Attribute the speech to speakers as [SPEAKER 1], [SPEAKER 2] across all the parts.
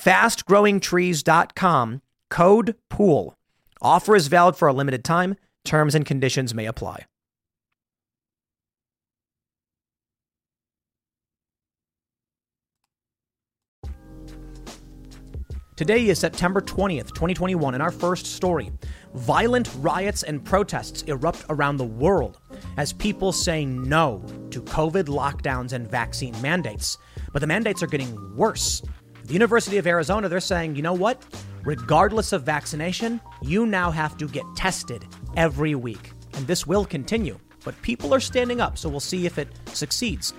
[SPEAKER 1] fastgrowingtrees.com, code POOL. Offer is valid for a limited time. Terms and conditions may apply. Today is September 20th, 2021, and our first story. Violent riots and protests erupt around the world as people say no to COVID lockdowns and vaccine mandates. But the mandates are getting worse. The University of Arizona, they're saying, you know what? Regardless of vaccination, you now have to get tested every week. And this will continue. But people are standing up, so we'll see if it succeeds.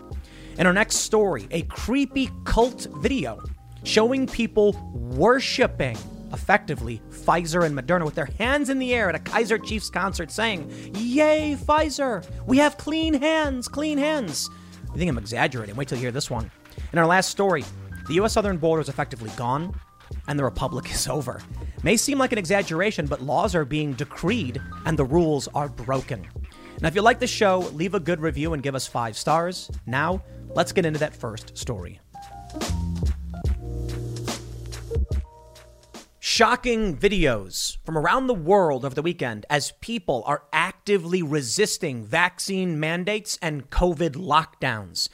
[SPEAKER 1] In our next story, a creepy cult video showing people worshiping effectively Pfizer and Moderna with their hands in the air at a Kaiser Chiefs concert saying, Yay, Pfizer! We have clean hands, clean hands. I think I'm exaggerating. Wait till you hear this one. In our last story, the U.S. southern border is effectively gone, and the Republic is over. May seem like an exaggeration, but laws are being decreed and the rules are broken. Now, if you like the show, leave a good review and give us five stars. Now, let's get into that first story. Shocking videos from around the world over the weekend as people are actively resisting vaccine mandates and COVID lockdowns.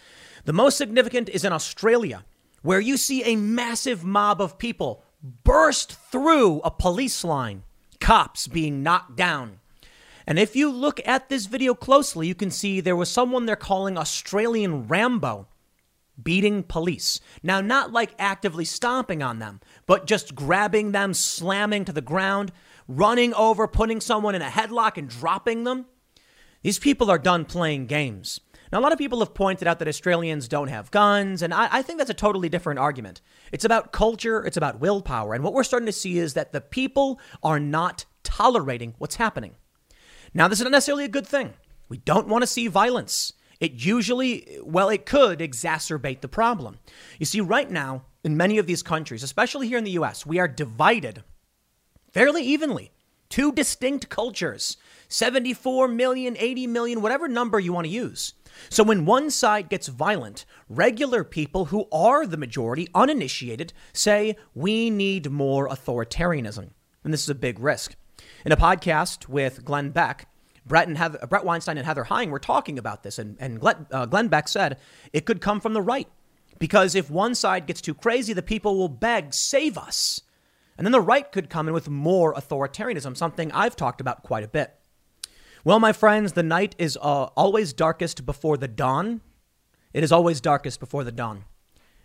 [SPEAKER 1] The most significant is in Australia, where you see a massive mob of people burst through a police line, cops being knocked down. And if you look at this video closely, you can see there was someone they're calling Australian Rambo beating police. Now, not like actively stomping on them, but just grabbing them, slamming to the ground, running over, putting someone in a headlock and dropping them. These people are done playing games. Now, a lot of people have pointed out that Australians don't have guns, and I, I, think that's a totally different argument. It's about culture, it's about willpower. And what we're starting to see is that the people are not tolerating what's happening. Now, this is not necessarily a good thing. We don't want to see violence. It usually, well, it could exacerbate the problem. You see, right now, in many of these countries, especially here in the US, we are divided fairly evenly. Two distinct cultures 74 million, 80 million, whatever number you want to use. So when one side gets violent, regular people who are the majority, uninitiated, say, we need more authoritarianism. And this is a big risk. In a podcast with Glenn Beck, Bret, and Heather, Bret Weinstein and Heather Heying were talking about this, and, and Glenn, uh, Glenn Beck said it could come from the right. Because if one side gets too crazy, the people will beg, save us. And then the right could come in with more authoritarianism, something I've talked about quite a bit. Well, my friends, the night is uh, always darkest before the dawn. It is always darkest before the dawn.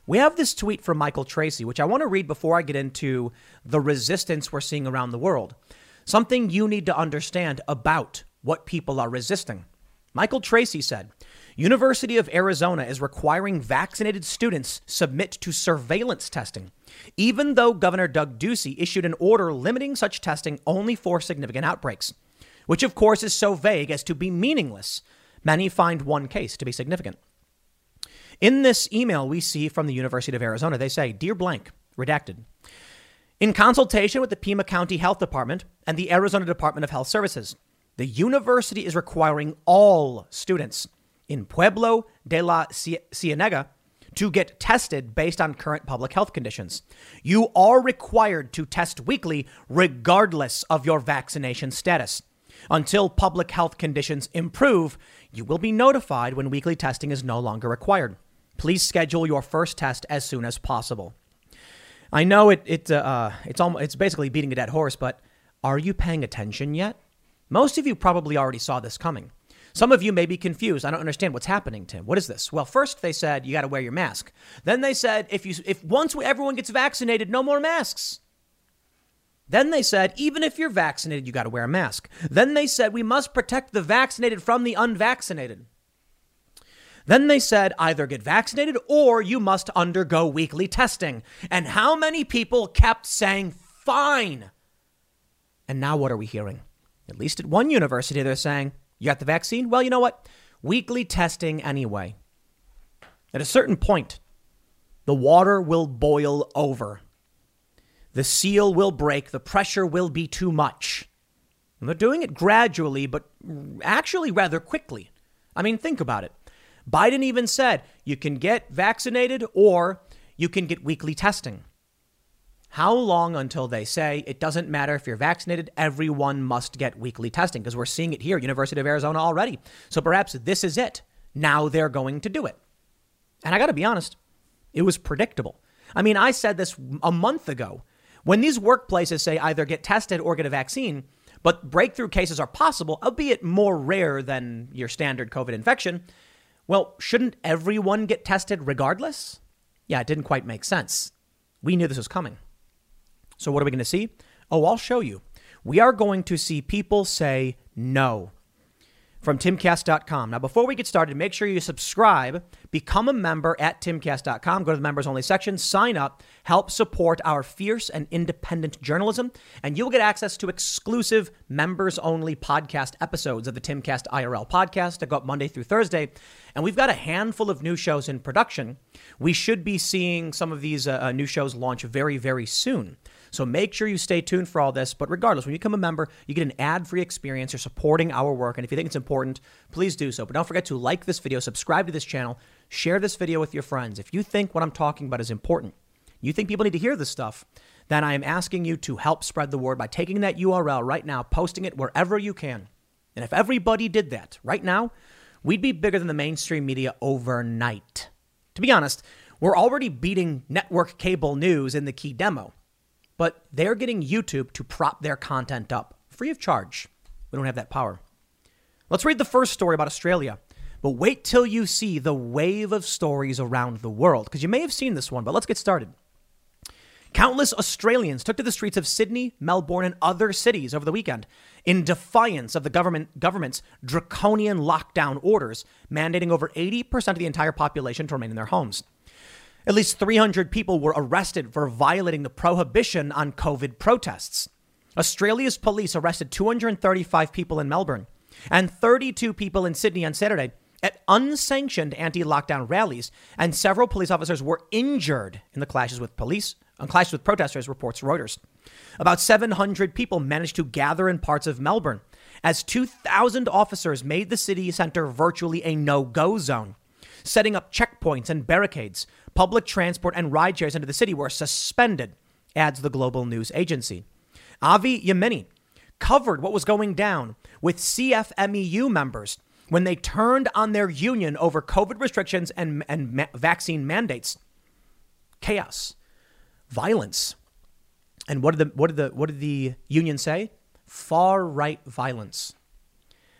[SPEAKER 1] We have this tweet from Michael Tracey, which I want to read before I get into the resistance we're seeing around the world. Something you need to understand about what people are resisting. Michael Tracey said, University of Arizona is requiring vaccinated students submit to surveillance testing, even though Governor Doug Ducey issued an order limiting such testing only for significant outbreaks which of course is so vague as to be meaningless. Many find one case to be significant. In this email we see from the University of Arizona, they say, Dear blank, redacted. In consultation with the Pima County Health Department and the Arizona Department of Health Services, the university is requiring all students in Pueblo de la Cienega to get tested based on current public health conditions. You are required to test weekly regardless of your vaccination status. Until public health conditions improve, you will be notified when weekly testing is no longer required. Please schedule your first test as soon as possible. I know it, it uh, it's almost, it's basically beating a dead horse, but Are you paying attention yet? Most of you probably already saw this coming. Some of you may be confused. I don't understand what's happening, Tim. What is this? Well, first they said you got to wear your mask. Then they said if you if once everyone gets vaccinated, no more masks. Then they said even if you're vaccinated, you got to wear a mask. Then they said we must protect the vaccinated from the unvaccinated. Then they said either get vaccinated or you must undergo weekly testing. And how many people kept saying fine? And now what are we hearing? At least at one university, they're saying, You got the vaccine? Well, you know what? Weekly testing anyway. At a certain point, the water will boil over. The seal will break. The pressure will be too much. And they're doing it gradually, but actually rather quickly. I mean, think about it. Biden even said you can get vaccinated or you can get weekly testing. How long until they say it doesn't matter if you're vaccinated, everyone must get weekly testing? Because we're seeing it here, University of Arizona already. So perhaps this is it. Now they're going to do it. And I got to be honest, it was predictable. I mean, I said this a month ago. When these workplaces say either get tested or get a vaccine, but breakthrough cases are possible, albeit more rare than your standard COVID infection, well, shouldn't everyone get tested regardless? Yeah, it didn't quite make sense. We knew this was coming. So, what are we going to see? Oh, I'll show you. We are going to see people say no from timcast.com. Now, before we get started, make sure you subscribe, become a member at timcast.com, go to the members only section, sign up, help support our fierce and independent journalism, and you'll get access to exclusive members only podcast episodes of the Timcast IRL podcast that go up Monday through Thursday. And we've got a handful of new shows in production. We should be seeing some of these uh, uh new shows launch very, very soon. So make sure you stay tuned for all this. But regardless, when you become a member, you get an ad free experience. You're supporting our work. And if you think it's important, please do so. But don't forget to like this video, subscribe to this channel, share this video with your friends. If you think what I'm talking about is important, you think people need to hear this stuff, then I am asking you to help spread the word by taking that URL right now, posting it wherever you can. And if everybody did that right now, we'd be bigger than the mainstream media overnight. To be honest, we're already beating network cable news in the key demo but they're getting YouTube to prop their content up free of charge. We don't have that power. Let's read the first story about Australia. But wait till you see the wave of stories around the world, because you may have seen this one, but let's get started. Countless Australians took to the streets of Sydney, Melbourne, and other cities over the weekend in defiance of the government, government's draconian lockdown orders, mandating over 80% of the entire population to remain in their homes. At least 300 people were arrested for violating the prohibition on COVID protests. Australia's police arrested 235 people in Melbourne and 32 people in Sydney on Saturday at unsanctioned anti-lockdown rallies, and several police officers were injured in the clashes with police, and clashes with protesters, reports Reuters. About 700 people managed to gather in parts of Melbourne as 2,000 officers made the city center virtually a no-go zone, setting up checkpoints and barricades Public transport and ride shares into the city were suspended, adds the global news agency. Avi Yemini covered what was going down with CFMEU members when they turned on their union over COVID restrictions and, and ma- vaccine mandates. Chaos, violence. And what did the what did the what did the union say? Far right violence.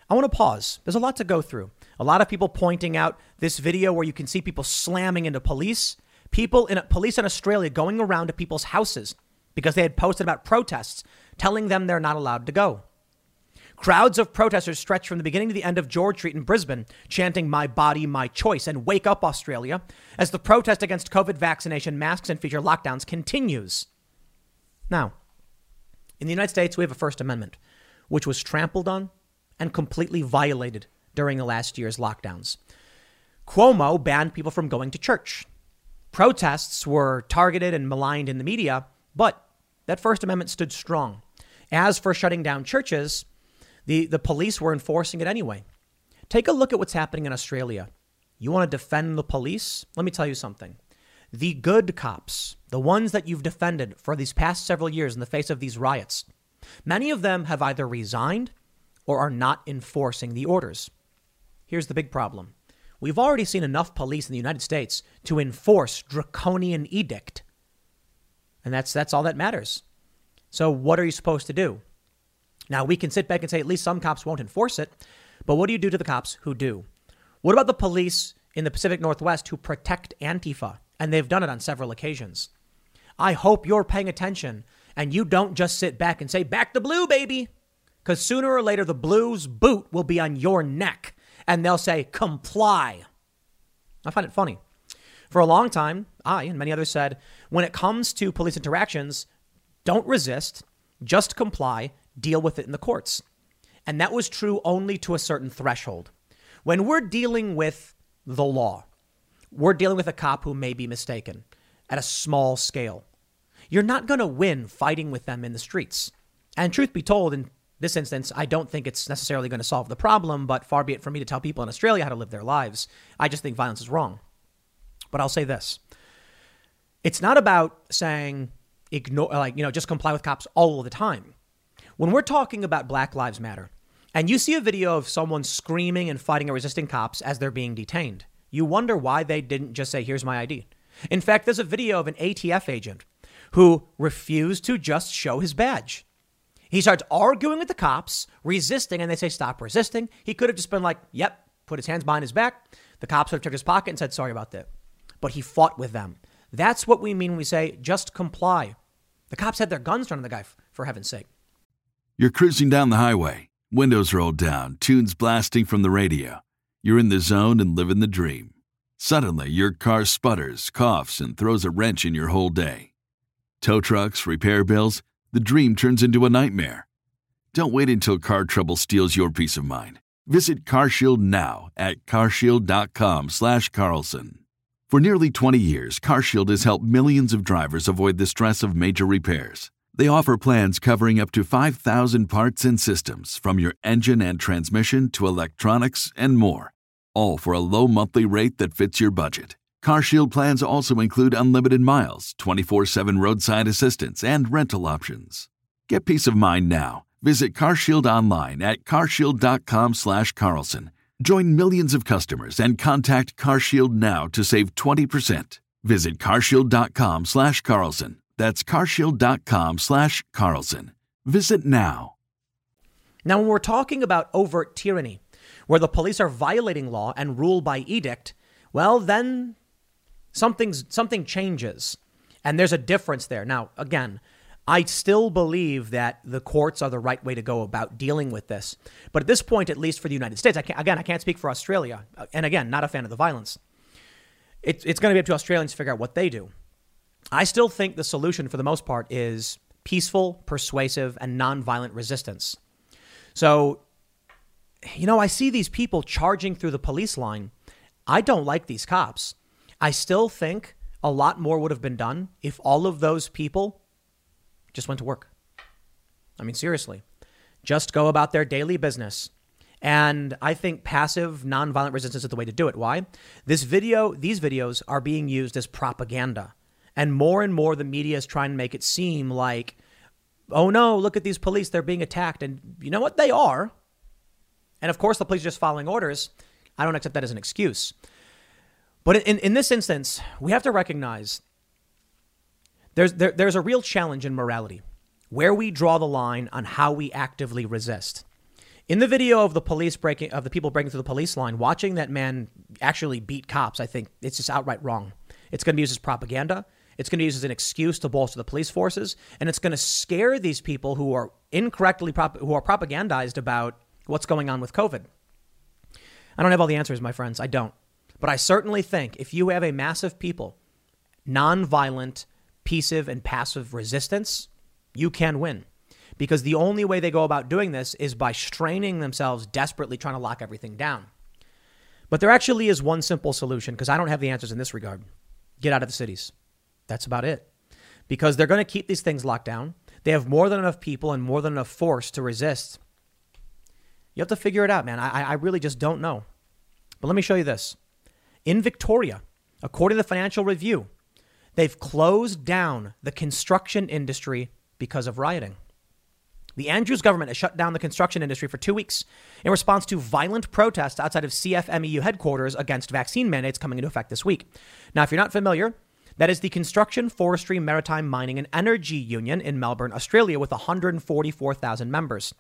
[SPEAKER 1] I want to pause. There's a lot to go through. A lot of people pointing out this video where you can see people slamming into police, people in police in Australia going around to people's houses because they had posted about protests, telling them they're not allowed to go. Crowds of protesters stretched from the beginning to the end of George Street in Brisbane, chanting My Body, My Choice and Wake Up Australia, as the protest against COVID vaccination, masks, and future lockdowns continues. Now, in the United States, we have a First Amendment, which was trampled on and completely violated during the last year's lockdowns. Cuomo banned people from going to church. Protests were targeted and maligned in the media, but that First Amendment stood strong. As for shutting down churches, the, the police were enforcing it anyway. Take a look at what's happening in Australia. You want to defend the police? Let me tell you something. The good cops, the ones that you've defended for these past several years in the face of these riots, many of them have either resigned or are not enforcing the orders. Here's the big problem. We've already seen enough police in the United States to enforce draconian edict. And that's that's all that matters. So what are you supposed to do? Now, we can sit back and say at least some cops won't enforce it, but what do you do to the cops who do? What about the police in the Pacific Northwest who protect Antifa? And they've done it on several occasions. I hope you're paying attention and you don't just sit back and say, back the blue, baby. Because sooner or later, the blues boot will be on your neck and they'll say, comply. I find it funny. For a long time, I and many others said, when it comes to police interactions, don't resist, just comply, deal with it in the courts. And that was true only to a certain threshold. When we're dealing with the law, we're dealing with a cop who may be mistaken at a small scale. You're not going to win fighting with them in the streets. And truth be told, in this instance, I don't think it's necessarily going to solve the problem, but far be it from me to tell people in Australia how to live their lives. I just think violence is wrong. But I'll say this it's not about saying, ignore, like, you know, just comply with cops all the time. When we're talking about Black Lives Matter, and you see a video of someone screaming and fighting and resisting cops as they're being detained, you wonder why they didn't just say, here's my ID. In fact, there's a video of an ATF agent who refused to just show his badge. He starts arguing with the cops, resisting, and they say, Stop resisting. He could have just been like, Yep, put his hands behind his back. The cops would have took his pocket and said, Sorry about that. But he fought with them. That's what we mean when we say, Just comply. The cops had their guns drawn on the guy, for heaven's sake.
[SPEAKER 2] You're cruising down the highway, windows rolled down, tunes blasting from the radio. You're in the zone and living the dream. Suddenly, your car sputters, coughs, and throws a wrench in your whole day. Tow trucks, repair bills, the dream turns into a nightmare. Don't wait until car trouble steals your peace of mind. Visit CarShield now at carshield.com/carlson. For nearly 20 years, CarShield has helped millions of drivers avoid the stress of major repairs. They offer plans covering up to 5,000 parts and systems, from your engine and transmission to electronics and more, all for a low monthly rate that fits your budget. CarShield plans also include unlimited miles, 24/7 roadside assistance, and rental options. Get peace of mind now. Visit CarShield online at carshield.com slash Carlson. Join millions of customers and contact CarShield now to save 20%. Visit carshield.com slash Carlson. That's carshield.com slash Carlson. Visit now.
[SPEAKER 1] Now, when we're talking about overt tyranny, where the police are violating law and rule by edict, well, then something's something changes and there's a difference there. Now again i still believe that the courts are the right way to go about dealing with this but at this point at least for the united states I again i can't speak for australia uh, and again not a fan of the violence. It, it's going to be up to australians to figure out what they do. I still think the solution for the most part is peaceful persuasive and nonviolent resistance. So you know i see these people charging through the police line. I don't like these cops I still think a lot more would have been done if all of those people just went to work. I mean, seriously, just go about their daily business. And I think passive nonviolent resistance is the way to do it. Why? This video, these videos are being used as propaganda. And more and more the media is trying to make it seem like, oh no, look at these police, they're being attacked. And you know what? They are. And of course, the police are just following orders. I don't accept that as an excuse. But in, in this instance, we have to recognize there's, there, there's a real challenge in morality where we draw the line on how we actively resist. In the video of the police breaking of the people breaking through the police line, watching that man actually beat cops, I think it's just outright wrong. It's going to be used as propaganda. It's going to be used as an excuse to bolster the police forces, and it's going to scare these people who are incorrectly prop- who are propagandized about what's going on with COVID. I don't have all the answers, my friends. I don't. But I certainly think if you have a massive people, nonviolent, peaceable, and passive resistance, you can win. Because the only way they go about doing this is by straining themselves, desperately trying to lock everything down. But there actually is one simple solution because I don't have the answers in this regard. Get out of the cities. That's about it. Because they're going to keep these things locked down. They have more than enough people and more than enough force to resist. You have to figure it out, man. I, I really just don't know. But let me show you this. In Victoria, according to the Financial Review, they've closed down the construction industry because of rioting. The Andrews government has shut down the construction industry for two weeks in response to violent protests outside of CFMEU headquarters against vaccine mandates coming into effect this week. Now, if you're not familiar, that is the Construction, Forestry, Maritime, Mining, and Energy Union in Melbourne, Australia, with 144,000 members.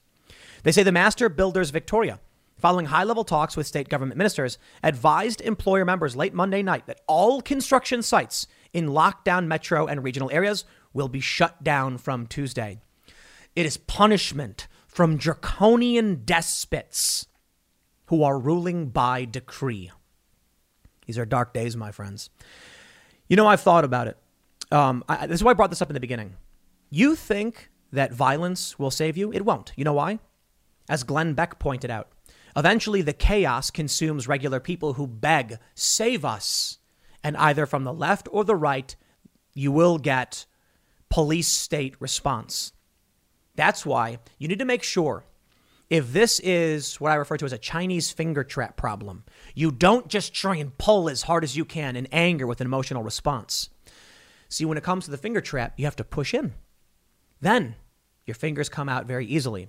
[SPEAKER 1] They say the master builders Victoria, following high level talks with state government ministers, advised employer members late Monday night that all construction sites in lockdown metro and regional areas will be shut down from Tuesday. It is punishment from draconian despots who are ruling by decree. These are dark days, my friends. You know, I've thought about it. Um, I, this is why I brought this up in the beginning. You think that violence will save you? It won't. You know why? As Glenn Beck pointed out, eventually the chaos consumes regular people who beg, save us. And either from the left or the right, you will get police state response. That's why you need to make sure if this is what I refer to as a Chinese finger trap problem, you don't just try and pull as hard as you can in anger with an emotional response. See, when it comes to the finger trap, you have to push in. Then your fingers come out very easily.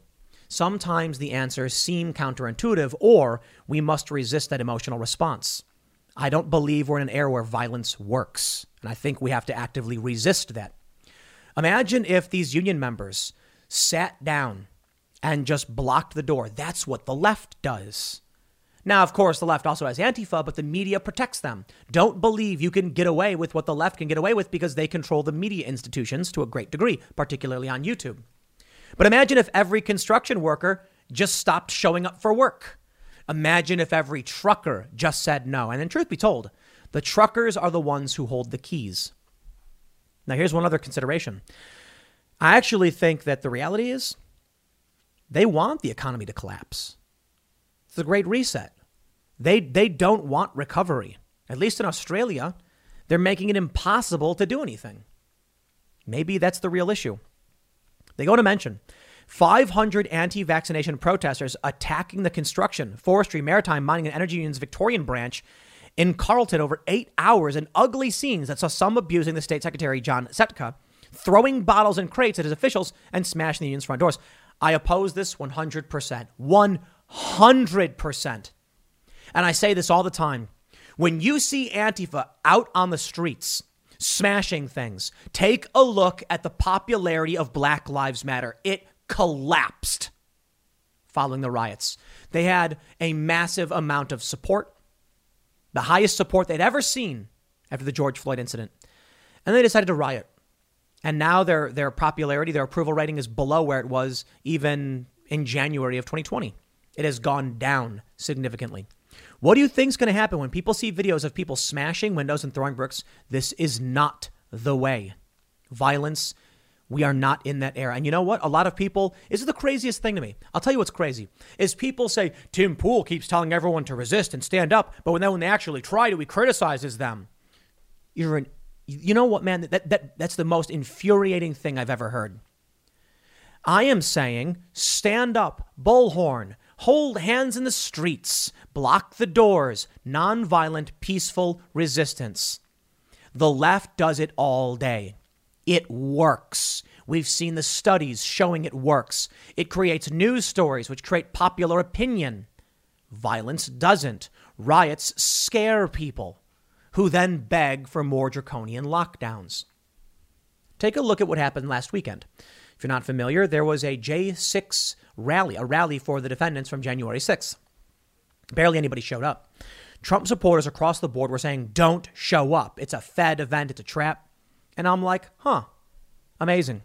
[SPEAKER 1] Sometimes the answers seem counterintuitive, or we must resist that emotional response. I don't believe we're in an era where violence works, and I think we have to actively resist that. Imagine if these union members sat down and just blocked the door. That's what the left does. Now, of course, the left also has Antifa, but the media protects them. Don't believe you can get away with what the left can get away with because they control the media institutions to a great degree, particularly on YouTube. But imagine if every construction worker just stopped showing up for work. Imagine if every trucker just said no. And in truth be told, the truckers are the ones who hold the keys. Now, here's one other consideration. I actually think that the reality is they want the economy to collapse. It's a great reset. They, they don't want recovery. At least in Australia, they're making it impossible to do anything. Maybe that's the real issue. They go to mention 500 anti vaccination protesters attacking the construction, forestry, maritime, mining, and energy union's Victorian branch in Carlton over eight hours in ugly scenes that saw some abusing the state secretary, John Setka, throwing bottles and crates at his officials, and smashing the union's front doors. I oppose this 100%. 100%. And I say this all the time. When you see Antifa out on the streets, smashing things. Take a look at the popularity of Black Lives Matter. It collapsed following the riots. They had a massive amount of support, the highest support they'd ever seen after the George Floyd incident. And they decided to riot. And now their, their popularity, their approval rating is below where it was even in January of 2020. It has gone down significantly. What do you think is going to happen when people see videos of people smashing windows and throwing bricks? This is not the way. Violence, we are not in that era. And you know what? A lot of people, this is the craziest thing to me. I'll tell you what's crazy is people say Tim Pool keeps telling everyone to resist and stand up, but when they, when they actually try to, he criticizes them. You're an, you know what, man? That, that, that's the most infuriating thing I've ever heard. I am saying stand up, bullhorn, hold hands in the streets, block the doors, nonviolent, peaceful resistance. The left does it all day. It works. We've seen the studies showing it works. It creates news stories which create popular opinion. Violence doesn't. Riots scare people who then beg for more draconian lockdowns. Take a look at what happened last weekend. If you're not familiar, there was a J6 rally, a rally for the defendants from January 6th. Barely anybody showed up. Trump supporters across the board were saying, don't show up. It's a Fed event, it's a trap. And I'm like, huh, amazing.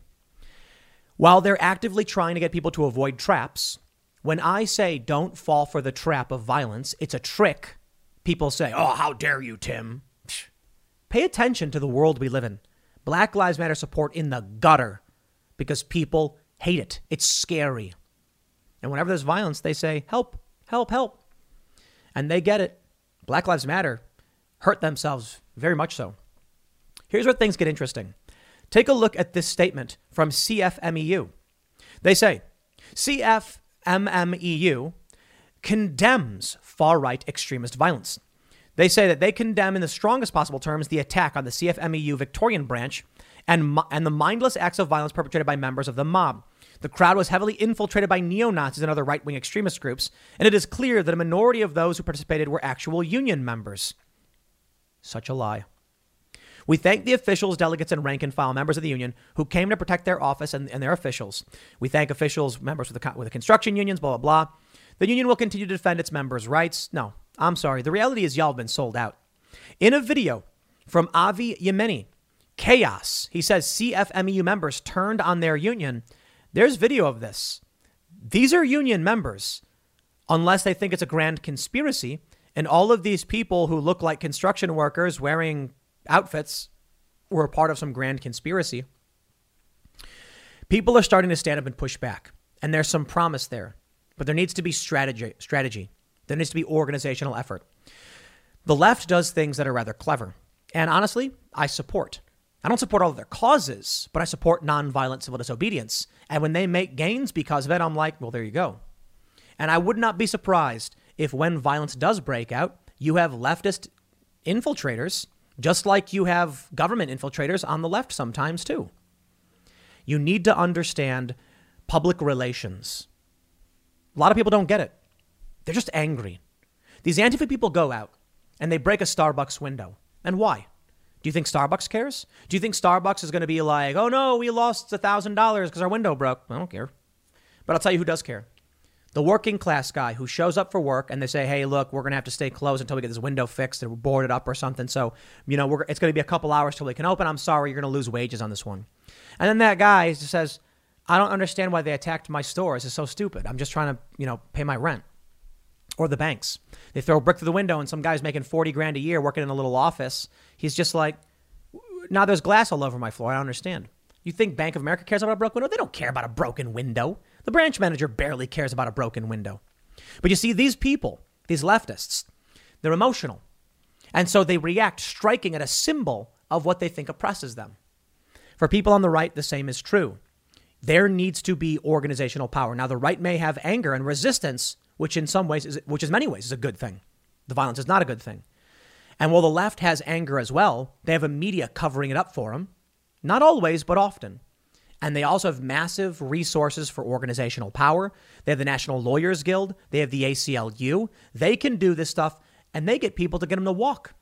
[SPEAKER 1] While they're actively trying to get people to avoid traps, when I say don't fall for the trap of violence, it's a trick. People say, oh, how dare you, Tim? Pay attention to the world we live in. Black Lives Matter support in the gutter because people hate it. It's scary. And whenever there's violence, they say, help, help, help. And they get it. Black Lives Matter hurt themselves very much so. Here's where things get interesting. Take a look at this statement from CFMEU. They say CFMMEU condemns far right extremist violence. They say that they condemn in the strongest possible terms the attack on the CFMEU Victorian branch and, and the mindless acts of violence perpetrated by members of the mob. The crowd was heavily infiltrated by neo Nazis and other right wing extremist groups, and it is clear that a minority of those who participated were actual union members. Such a lie. We thank the officials, delegates, and rank and file members of the union who came to protect their office and, and their officials. We thank officials, members with the, with the construction unions, blah, blah, blah. The union will continue to defend its members' rights. No, I'm sorry. The reality is y'all have been sold out. In a video from Avi Yemini, chaos, he says CFMEU members turned on their union. There's video of this. These are union members, unless they think it's a grand conspiracy. And all of these people who look like construction workers wearing outfits were part of some grand conspiracy. People are starting to stand up and push back, and there's some promise there, but there needs to be strategy. Strategy. There needs to be organizational effort. The left does things that are rather clever, and honestly, I support. I don't support all of their causes, but I support nonviolent civil disobedience. And when they make gains because of it, I'm like, well, there you go. And I would not be surprised if when violence does break out, you have leftist infiltrators just like you have government infiltrators on the left sometimes, too. You need to understand public relations. A lot of people don't get it. They're just angry. These Antifa people go out and they break a Starbucks window. And why? Do you think Starbucks cares? Do you think Starbucks is going to be like, oh no, we lost $1,000 because our window broke? I don't care. But I'll tell you who does care the working class guy who shows up for work and they say, "Hey, look, we're going to have to stay closed until we get this window fixed or boarded up or something." So, you know, it's going to be a couple hours till we can open. I'm sorry, you're going to lose wages on this one. And then that guy just says, "I don't understand why they attacked my store. This is so stupid. I'm just trying to, you know, pay my rent." Or the banks. They throw a brick through the window and some guy's making 40 grand a year working in a little office. He's just like, "Now there's glass all over my floor. I don't understand." You think Bank of America cares about a broken window? They don't care about a broken window. The branch manager barely cares about a broken window. But you see, these people, these leftists, they're emotional. And so they react striking at a symbol of what they think oppresses them. For people on the right, the same is true. There needs to be organizational power. Now, the right may have anger and resistance, which in some ways, is, which in many ways is a good thing. The violence is not a good thing. And while the left has anger as well, they have a media covering it up for them. Not always, but often. And they also have massive resources for organizational power. They have the National Lawyers Guild, they have the ACLU. They can do this stuff and they get people to get them to walk.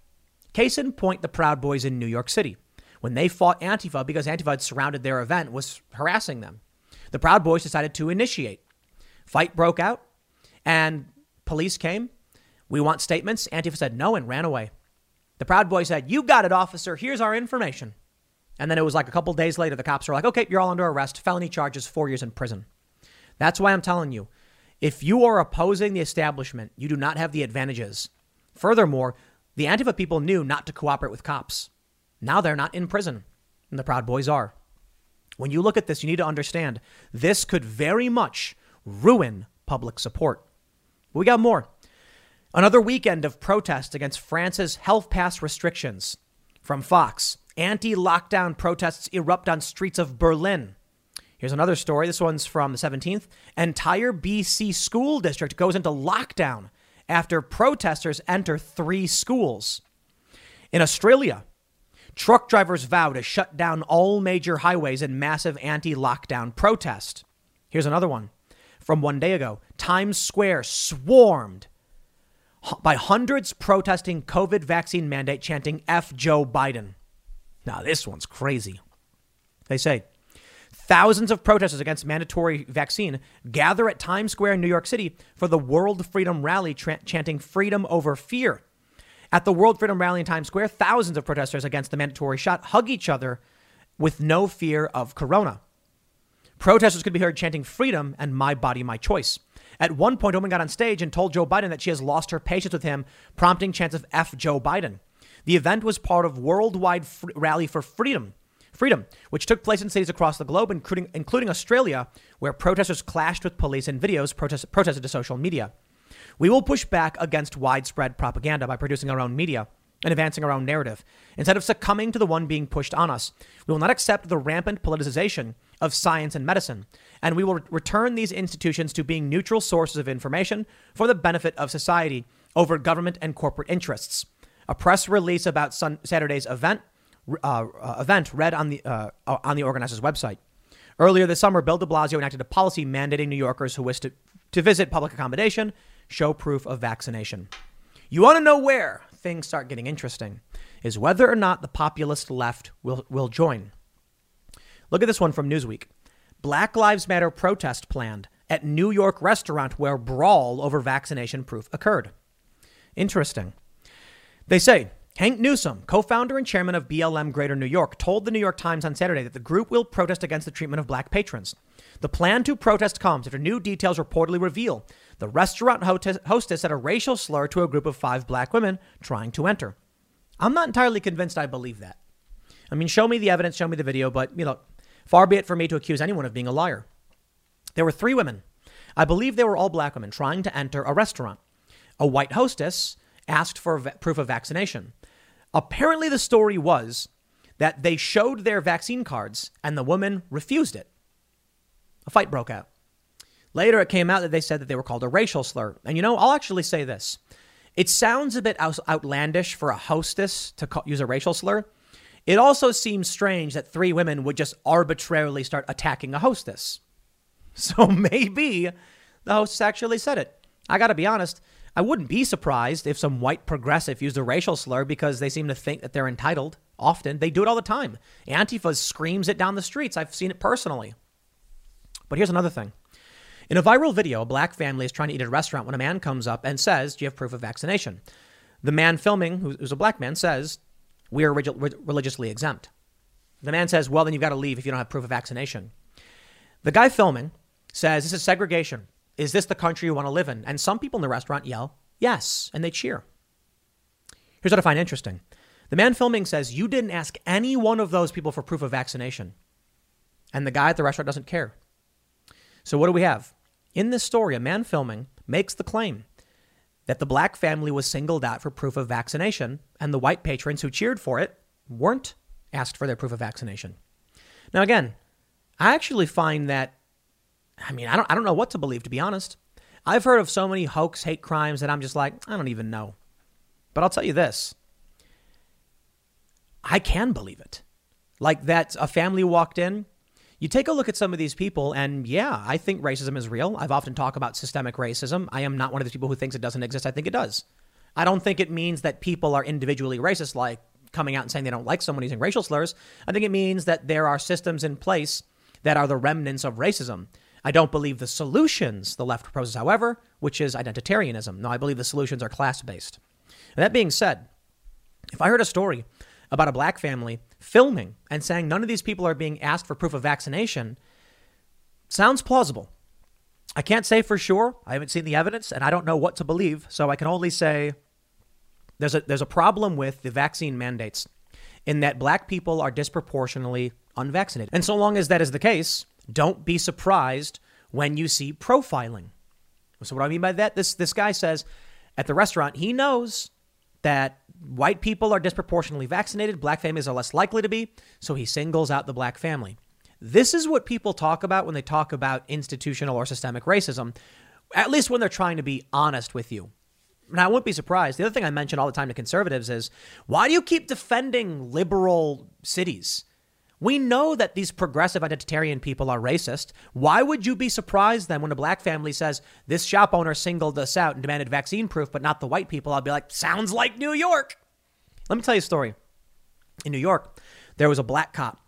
[SPEAKER 1] Case in point, the Proud Boys in New York City. When they fought Antifa because Antifa had surrounded their event, was harassing them. The Proud Boys decided to initiate. Fight broke out, and police came. We want statements. Antifa said no and ran away. The Proud Boys said, You got it, officer. Here's our information. And then it was like a couple days later, the cops were like, okay, you're all under arrest, felony charges, four years in prison. That's why I'm telling you, if you are opposing the establishment, you do not have the advantages. Furthermore, the Antifa people knew not to cooperate with cops. Now they're not in prison, and the Proud Boys are. When you look at this, you need to understand this could very much ruin public support. We got more. Another weekend of protest against France's health pass restrictions. From Fox, Anti lockdown protests erupt on streets of Berlin. Here's another story. This one's from the 17th. Entire BC school district goes into lockdown after protesters enter three schools. In Australia, truck drivers vow to shut down all major highways in massive anti lockdown protest. Here's another one from one day ago Times Square swarmed by hundreds protesting COVID vaccine mandate, chanting F Joe Biden. Now, this one's crazy. They say thousands of protesters against mandatory vaccine gather at Times Square in New York City for the World Freedom Rally, tra- chanting freedom over fear. At the World Freedom Rally in Times Square, thousands of protesters against the mandatory shot hug each other with no fear of corona. Protesters could be heard chanting freedom and my body, my choice. At one point, a woman got on stage and told Joe Biden that she has lost her patience with him, prompting chants of F Joe Biden. The event was part of worldwide rally for freedom, freedom, which took place in cities across the globe, including, including Australia, where protesters clashed with police and videos protest, protested to social media. We will push back against widespread propaganda by producing our own media and advancing our own narrative, instead of succumbing to the one being pushed on us. We will not accept the rampant politicization of science and medicine, and we will re- return these institutions to being neutral sources of information for the benefit of society over government and corporate interests. A press release about sun- Saturday's event uh, uh, event read on the uh, on the organizer's website. Earlier this summer, Bill de Blasio enacted a policy mandating New Yorkers who wish to, to visit public accommodation show proof of vaccination. You want to know where things start getting interesting? is whether or not the populist left will, will join. Look at this one from Newsweek. Black Lives Matter protest planned at New York restaurant where brawl over vaccination proof occurred. Interesting. They say Hank Newsome, co founder and chairman of BLM Greater New York, told the New York Times on Saturday that the group will protest against the treatment of black patrons. The plan to protest comes after new details reportedly reveal the restaurant hostess said a racial slur to a group of five black women trying to enter. I'm not entirely convinced I believe that. I mean, show me the evidence, show me the video, but, you know, far be it for me to accuse anyone of being a liar. There were three women. I believe they were all black women trying to enter a restaurant. A white hostess asked for proof of vaccination. Apparently, the story was that they showed their vaccine cards and the woman refused it. A fight broke out. Later, it came out that they said that they were called a racial slur. And you know, I'll actually say this. It sounds a bit outlandish for a hostess to call, use a racial slur. It also seems strange that three women would just arbitrarily start attacking a hostess. So maybe the hostess actually said it. I got to be honest, I wouldn't be surprised if some white progressive used a racial slur because they seem to think that they're entitled. Often, they do it all the time. Antifa screams it down the streets. I've seen it personally. But here's another thing. In a viral video, a black family is trying to eat at a restaurant when a man comes up and says, Do you have proof of vaccination? The man filming, who's a black man, says, We are religiously exempt. The man says, Well, then you've got to leave if you don't have proof of vaccination. The guy filming says, This is segregation. Is this the country you want to live in? And some people in the restaurant yell, Yes, and they cheer. Here's what I find interesting. The man filming says, You didn't ask any one of those people for proof of vaccination. And the guy at the restaurant doesn't care. So, what do we have? In this story, a man filming makes the claim that the black family was singled out for proof of vaccination, and the white patrons who cheered for it weren't asked for their proof of vaccination. Now, again, I actually find that, I mean, I don't, I don't know what to believe, to be honest. I've heard of so many hoax, hate crimes that I'm just like, I don't even know. But I'll tell you this I can believe it. Like that a family walked in you take a look at some of these people, and yeah, I think racism is real. I've often talked about systemic racism. I am not one of the people who thinks it doesn't exist. I think it does. I don't think it means that people are individually racist, like coming out and saying they don't like someone using racial slurs. I think it means that there are systems in place that are the remnants of racism. I don't believe the solutions the left proposes, however, which is identitarianism. No, I believe the solutions are class based. That being said, if I heard a story about a black family filming and saying none of these people are being asked for proof of vaccination sounds plausible. I can't say for sure. I haven't seen the evidence and I don't know what to believe. So I can only say there's a, there's a problem with the vaccine mandates in that black people are disproportionately unvaccinated. And so long as that is the case, don't be surprised when you see profiling. So what I mean by that, this this guy says at the restaurant, he knows that white people are disproportionately vaccinated, black families are less likely to be, so he singles out the black family. This is what people talk about when they talk about institutional or systemic racism, at least when they're trying to be honest with you. Now, I wouldn't be surprised. The other thing I mention all the time to conservatives is why do you keep defending liberal cities? We know that these progressive identitarian people are racist. Why would you be surprised then when a black family says this shop owner singled us out and demanded vaccine proof, but not the white people? I'll be like, sounds like New York. Let me tell you a story. In New York, there was a black cop,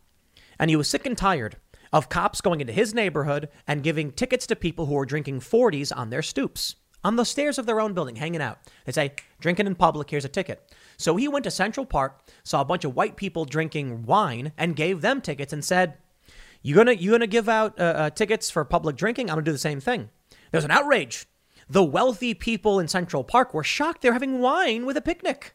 [SPEAKER 1] and he was sick and tired of cops going into his neighborhood and giving tickets to people who were drinking 40s on their stoops on the stairs of their own building, hanging out. They say, drinking in public, here's a ticket. So he went to Central Park, saw a bunch of white people drinking wine, and gave them tickets and said, you gonna, you gonna give out uh, uh, tickets for public drinking? I'm gonna do the same thing. There's an outrage. The wealthy people in Central Park were shocked they're having wine with a picnic.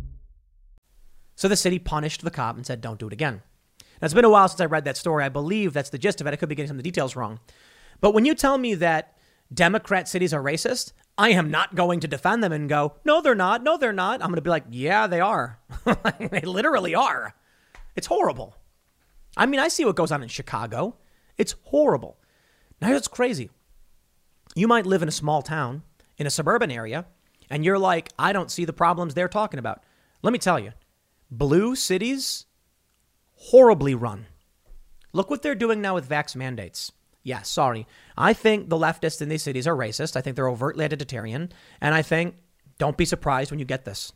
[SPEAKER 1] So the city punished the cop and said, don't do it again. Now, it's been a while since I read that story. I believe that's the gist of it. I could be getting some of the details wrong. But when you tell me that Democrat cities are racist, I am not going to defend them and go, no, they're not. No, they're not. I'm going to be like, yeah, they are. they literally are. It's horrible. I mean, I see what goes on in Chicago. It's horrible. Now, it's crazy. You might live in a small town, in a suburban area, and you're like, I don't see the problems they're talking about. Let me tell you, blue cities, horribly run. Look what they're doing now with vax mandates. Yeah, sorry. I think the leftists in these cities are racist. I think they're overtly identitarian. And I think, don't be surprised when you get this.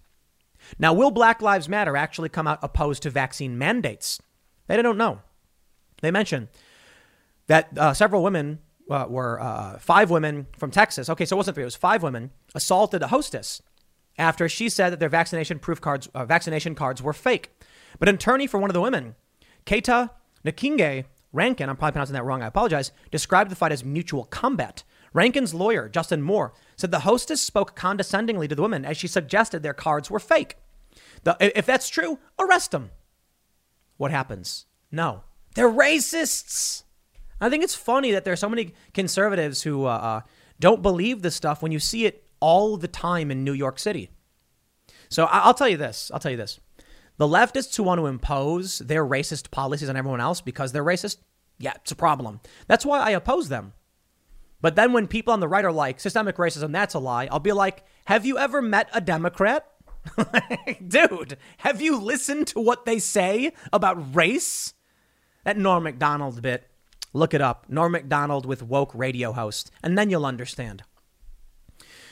[SPEAKER 1] Now, will Black Lives Matter actually come out opposed to vaccine mandates? They don't know. They mention that uh, several women uh, were, uh, five women from Texas, okay, so it wasn't three, it was five women, assaulted a hostess after she said that their vaccination proof cards, uh, vaccination cards were fake. But an attorney for one of the women, Keita Nakinge Rankin, I'm probably pronouncing that wrong, I apologize, described the fight as mutual combat. Rankin's lawyer, Justin Moore, said the hostess spoke condescendingly to the women as she suggested their cards were fake. The, if that's true, arrest them. What happens? No. They're racists. I think it's funny that there are so many conservatives who uh, uh, don't believe this stuff when you see it all the time in New York City. So I'll tell you this. I'll tell you this. The leftists who want to impose their racist policies on everyone else because they're racist, yeah, it's a problem. That's why I oppose them. But then when people on the right are like, systemic racism, that's a lie, I'll be like, have you ever met a Democrat? Dude, have you listened to what they say about race? That Norm MacDonald bit. Look it up. Norm MacDonald with woke radio host, and then you'll understand.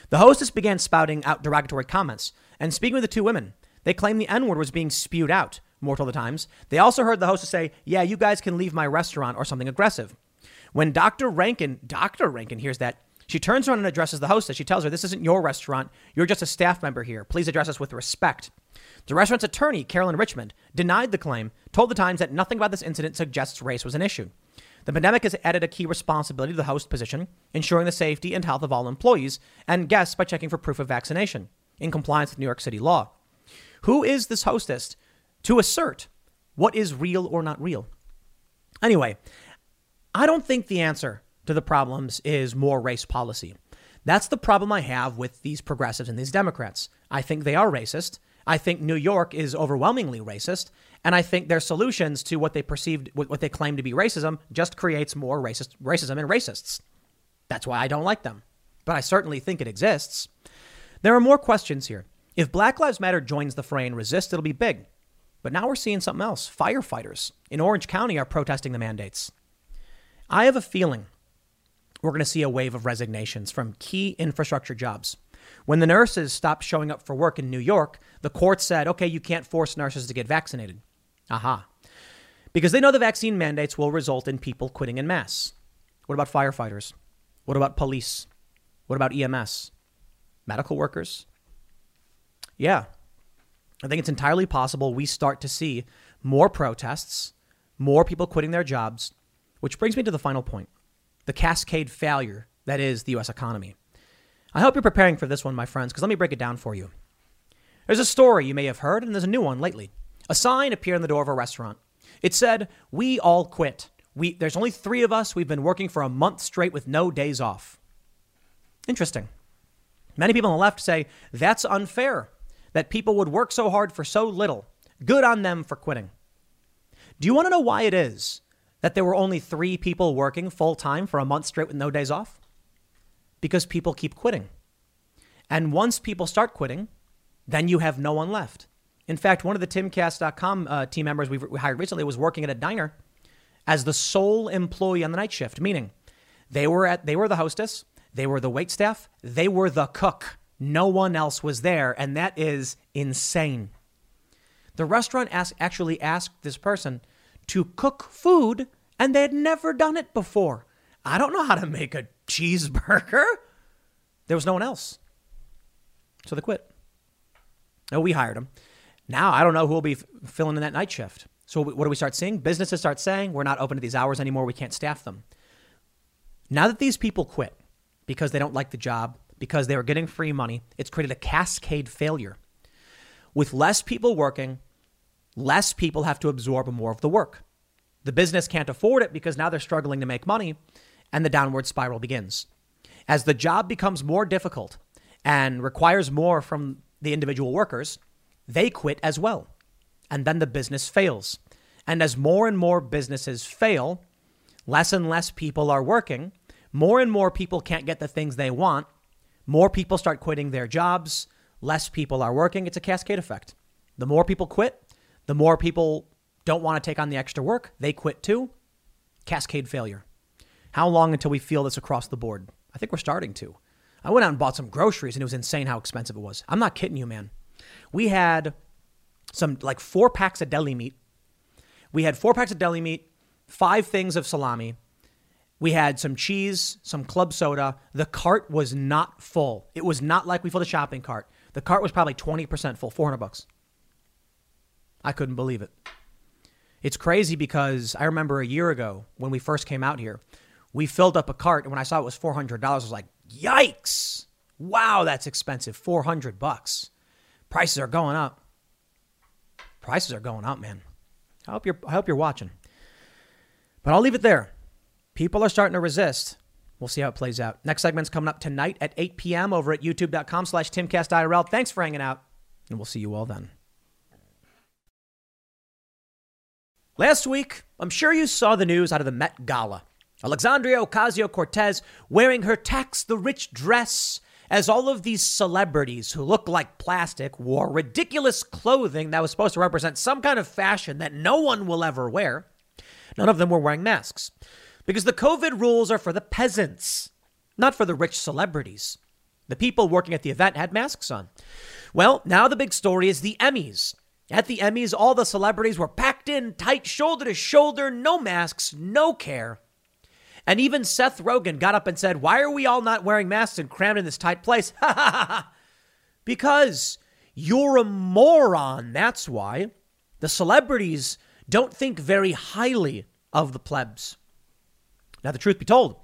[SPEAKER 1] The hostess began spouting out derogatory comments and speaking with the two women. They claimed the N word was being spewed out more the times. They also heard the hostess say, Yeah, you guys can leave my restaurant or something aggressive. When Dr. Rankin, Dr. Rankin hears that, she turns around and addresses the hostess. She tells her, This isn't your restaurant. You're just a staff member here. Please address us with respect. The restaurant's attorney, Carolyn Richmond, denied the claim, told the Times that nothing about this incident suggests race was an issue. The pandemic has added a key responsibility to the host position, ensuring the safety and health of all employees and guests by checking for proof of vaccination, in compliance with New York City law. Who is this hostess to assert what is real or not real? Anyway, I don't think the answer to the problems is more race policy. That's the problem I have with these progressives and these Democrats. I think they are racist. I think New York is overwhelmingly racist. And I think their solutions to what they perceived, what they claim to be racism, just creates more racist, racism and racists. That's why I don't like them. But I certainly think it exists. There are more questions here. If Black Lives Matter joins the fray and resists, it'll be big. But now we're seeing something else. Firefighters in Orange County are protesting the mandates. I have a feeling we're going to see a wave of resignations from key infrastructure jobs. When the nurses stopped showing up for work in New York, the court said, okay, you can't force nurses to get vaccinated. Aha. Because they know the vaccine mandates will result in people quitting in mass. What about firefighters? What about police? What about EMS? Medical workers? Yeah. I think it's entirely possible we start to see more protests, more people quitting their jobs, which brings me to the final point the cascade failure that is the US economy. I hope you're preparing for this one, my friends, because let me break it down for you. There's a story you may have heard, and there's a new one lately. A sign appeared on the door of a restaurant. It said, We all quit. We, there's only three of us. We've been working for a month straight with no days off. Interesting. Many people on the left say that's unfair that people would work so hard for so little. Good on them for quitting. Do you want to know why it is that there were only three people working full time for a month straight with no days off? Because people keep quitting. And once people start quitting, then you have no one left. In fact, one of the timcast.com uh, team members we hired recently was working at a diner as the sole employee on the night shift, meaning they were at they were the hostess, they were the wait staff, they were the cook. No one else was there, and that is insane. The restaurant actually asked this person to cook food And they had never done it before. I don't know how to make a cheeseburger. There was no one else. So they quit. No, we hired them. Now I don't know who will be f- filling in that night shift. So what do we start seeing? Businesses start saying we're not open to these hours anymore. We can't staff them. Now that these people quit because they don't like the job, because they were getting free money, it's created a cascade failure. With less people working, less people have to absorb more of the work. The business can't afford it because now they're struggling to make money, and the downward spiral begins. As the job becomes more difficult and requires more from the individual workers, they quit as well. And then the business fails. And as more and more businesses fail, less and less people are working, more and more people can't get the things they want, more people start quitting their jobs, less people are working. It's a cascade effect. The more people quit, the more people don't want to take on the extra work, they quit too. Cascade failure. How long until we feel this across the board? I think we're starting to. I went out and bought some groceries and it was insane how expensive it was. I'm not kidding you, man. We had some like four packs of deli meat. We had four packs of deli meat, five things of salami. We had some cheese, some club soda. The cart was not full. It was not like we filled a shopping cart. The cart was probably 20% full, 400 bucks. I couldn't believe it. It's crazy because I remember a year ago when we first came out here, we filled up a cart and when I saw it was $400, I was like, "Yikes. Wow, that's expensive. 400 bucks." Prices are going up. Prices are going up, man. I hope you're I hope you're watching. But I'll leave it there. People are starting to resist. We'll see how it plays out. Next segment's coming up tonight at 8 p.m. over at youtube.com slash timcastirl. Thanks for hanging out, and we'll see you all then. Last week, I'm sure you saw the news out of the Met Gala. Alexandria Ocasio Cortez wearing her tax the rich dress as all of these celebrities who look like plastic wore ridiculous clothing that was supposed to represent some kind of fashion that no one will ever wear. None of them were wearing masks because the COVID rules are for the peasants, not for the rich celebrities. The people working at the event had masks on. Well, now the big story is the Emmys. At the Emmys, all the celebrities were packed in tight, shoulder to shoulder, no masks, no care. And even Seth Rogen got up and said, Why are we all not wearing masks and crammed in this tight place? because you're a moron. That's why. The celebrities don't think very highly of the plebs. Now, the truth be told,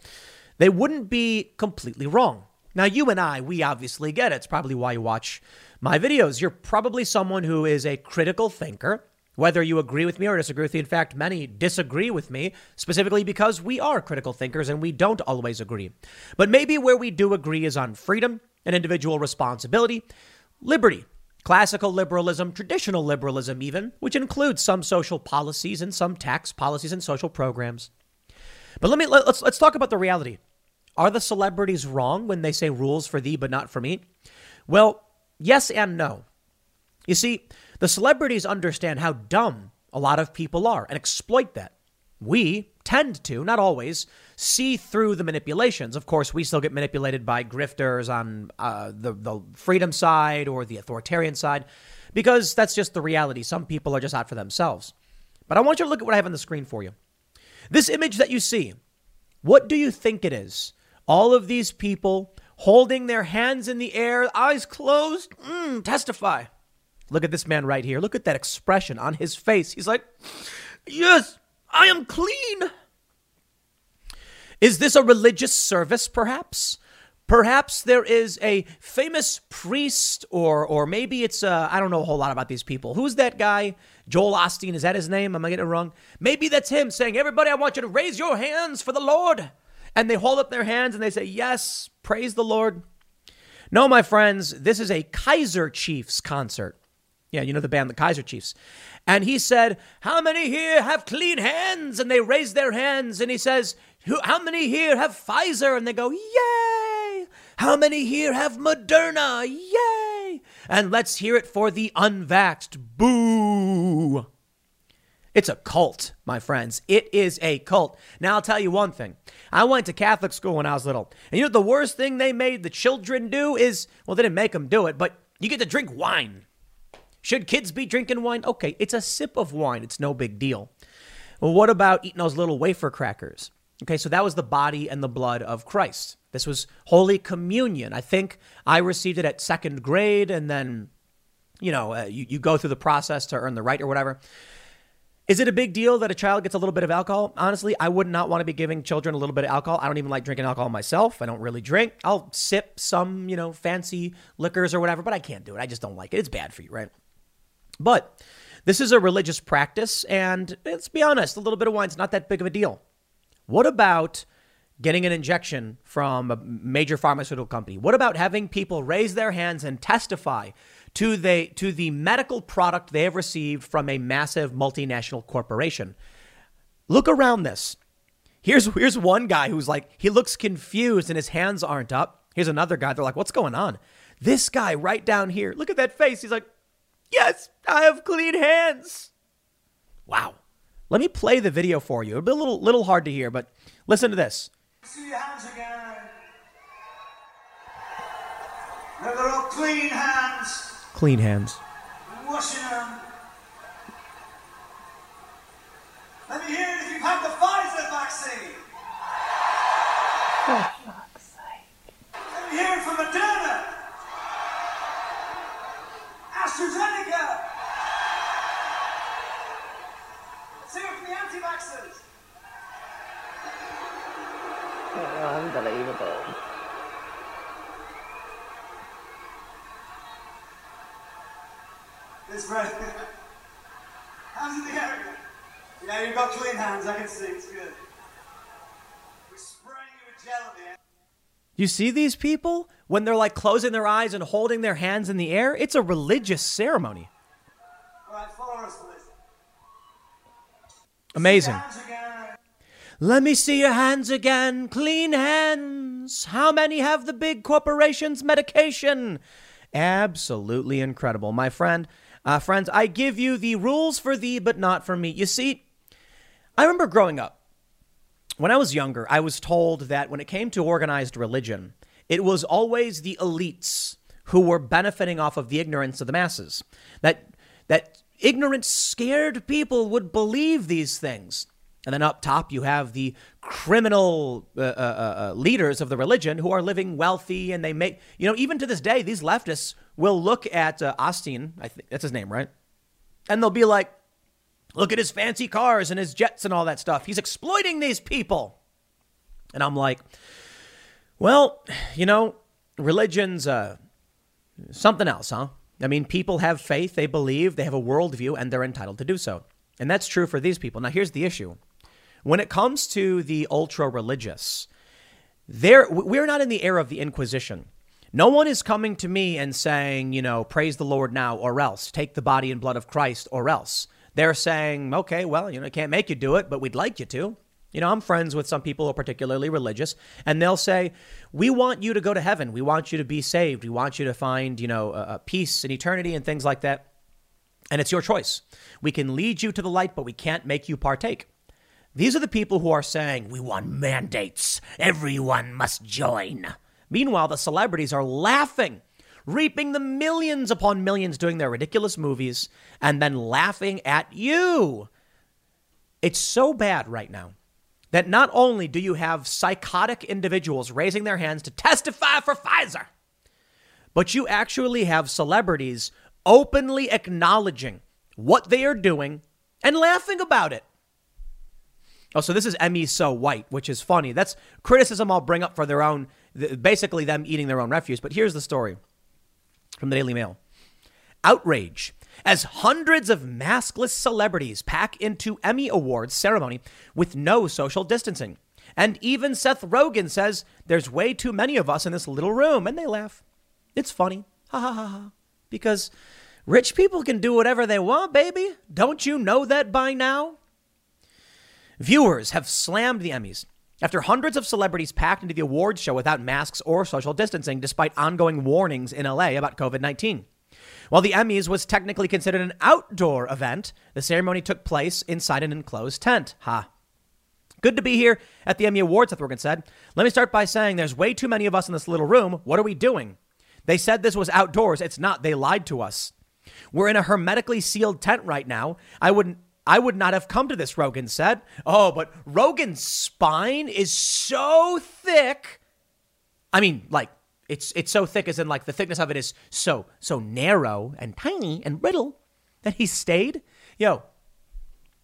[SPEAKER 1] they wouldn't be completely wrong. Now, you and I, we obviously get it. It's probably why you watch my videos. You're probably someone who is a critical thinker, whether you agree with me or disagree with me. In fact, many disagree with me specifically because we are critical thinkers and we don't always agree. But maybe where we do agree is on freedom and individual responsibility, liberty, classical liberalism, traditional liberalism, even, which includes some social policies and some tax policies and social programs. But let me let, let's let's talk about the reality. Are the celebrities wrong when they say rules for thee but not for me? Well, yes and no. You see, the celebrities understand how dumb a lot of people are and exploit that. We tend to, not always, see through the manipulations. Of course, we still get manipulated by grifters on uh, the, the freedom side or the authoritarian side because that's just the reality. Some people are just out for themselves. But I want you to look at what I have on the screen for you. This image that you see, what do you think it is? All of these people holding their hands in the air, eyes closed. Mm, testify. Look at this man right here. Look at that expression on his face. He's like, Yes, I am clean. Is this a religious service, perhaps? Perhaps there is a famous priest, or or maybe it's uh, I don't know a whole lot about these people. Who's that guy? Joel Osteen, is that his name? Am I getting it wrong? Maybe that's him saying, Everybody, I want you to raise your hands for the Lord and they hold up their hands and they say, Yes, praise the Lord. No, my friends, this is a Kaiser Chiefs concert. Yeah, you know the band, the Kaiser Chiefs. And he said, How many here have clean hands? And they raise their hands. And he says, How many here have Pfizer? And they go, Yay! How many here have Moderna? Yay! And let's hear it for the unvaxxed. Boo! It's a cult, my friends. It is a cult. Now, I'll tell you one thing. I went to Catholic school when I was little. And you know the worst thing they made the children do is, well, they didn't make them do it, but you get to drink wine. Should kids be drinking wine? Okay, it's a sip of wine. It's no big deal. Well, what about eating those little wafer crackers? Okay, so that was the body and the blood of Christ. This was Holy Communion. I think I received it at second grade, and then, you know, uh, you, you go through the process to earn the right or whatever. Is it a big deal that a child gets a little bit of alcohol? Honestly, I would not want to be giving children a little bit of alcohol. I don't even like drinking alcohol myself. I don't really drink. I'll sip some, you know, fancy liquors or whatever, but I can't do it. I just don't like it. It's bad for you, right? But this is a religious practice, and let's be honest, a little bit of wine's not that big of a deal. What about getting an injection from a major pharmaceutical company? What about having people raise their hands and testify to the, to the medical product they have received from a massive multinational corporation? Look around this. Here's, here's one guy who's like, he looks confused and his hands aren't up. Here's another guy. They're like, what's going on? This guy right down here, look at that face. He's like, yes, I have clean hands. Wow. Let me play the video for you. It'll be a little, little hard to hear, but listen to this.
[SPEAKER 3] See your hands again. Now they're all clean hands.
[SPEAKER 1] Clean hands.
[SPEAKER 3] Washing them. Let me hear it if you've had the Pfizer vaccine. Ah.
[SPEAKER 4] For fuck's sake.
[SPEAKER 3] Let me hear it from Moderna. AstraZeneca. It from the anti-vaxxers.
[SPEAKER 4] Unbelievable.
[SPEAKER 3] This way. Hands in the air. Yeah, you've got clean hands. I can see. It's good. We're spraying you with gel at the end.
[SPEAKER 1] You see these people when they're like closing their eyes and holding their hands in the air? It's a religious ceremony.
[SPEAKER 3] All right, follow us, please.
[SPEAKER 1] Amazing. Let me see your hands again. Clean hands. How many have the big corporations' medication? Absolutely incredible, my friend. Uh, friends, I give you the rules for thee, but not for me. You see, I remember growing up. When I was younger, I was told that when it came to organized religion, it was always the elites who were benefiting off of the ignorance of the masses. That that ignorant, scared people would believe these things. And then up top, you have the criminal uh, uh, uh, leaders of the religion who are living wealthy, and they make you know even to this day, these leftists will look at uh, Osteen. I think that's his name, right? And they'll be like, Look at his fancy cars and his jets and all that stuff. He's exploiting these people. And I'm like, well, you know, religion's uh, something else, huh? I mean, people have faith, they believe, they have a worldview, and they're entitled to do so. And that's true for these people. Now, here's the issue when it comes to the ultra religious, we're not in the era of the Inquisition. No one is coming to me and saying, you know, praise the Lord now or else, take the body and blood of Christ or else. They're saying, okay, well, you know, can't make you do it, but we'd like you to. You know, I'm friends with some people who are particularly religious, and they'll say, we want you to go to heaven. We want you to be saved. We want you to find, you know, a, peace and eternity and things like that. And it's your choice. We can lead you to the light, but we can't make you partake. These are the people who are saying, we want mandates. Everyone must join. Meanwhile, the celebrities are laughing, reaping the millions upon millions doing their ridiculous movies, and then laughing at you. It's so bad right now that not only do you have psychotic individuals raising their hands to testify for Pfizer, but you actually have celebrities openly acknowledging what they are doing and laughing about it. Oh, so this is Emmy So White, which is funny. That's criticism I'll bring up for their own, basically them eating their own refuse. But here's the story from the Daily Mail Outrage as hundreds of maskless celebrities pack into Emmy Awards ceremony with no social distancing. And even Seth Rogen says there's way too many of us in this little room, and they laugh. It's funny. Ha ha ha ha. Because rich people can do whatever they want, baby. Don't you know that by now? Viewers have slammed the Emmys after hundreds of celebrities packed into the awards show without masks or social distancing, despite ongoing warnings in LA about COVID 19. While the Emmys was technically considered an outdoor event, the ceremony took place inside an enclosed tent. Ha. Good to be here at the Emmy Awards, Seth Rogen said. Let me start by saying there's way too many of us in this little room. What are we doing? They said this was outdoors. It's not. They lied to us. We're in a hermetically sealed tent right now. I wouldn't I would not have come to this, Rogen said. Oh, but Rogen's spine is so thick. I mean, like, it's it's so thick as in like the thickness of it is so so narrow and tiny and brittle that he stayed. Yo,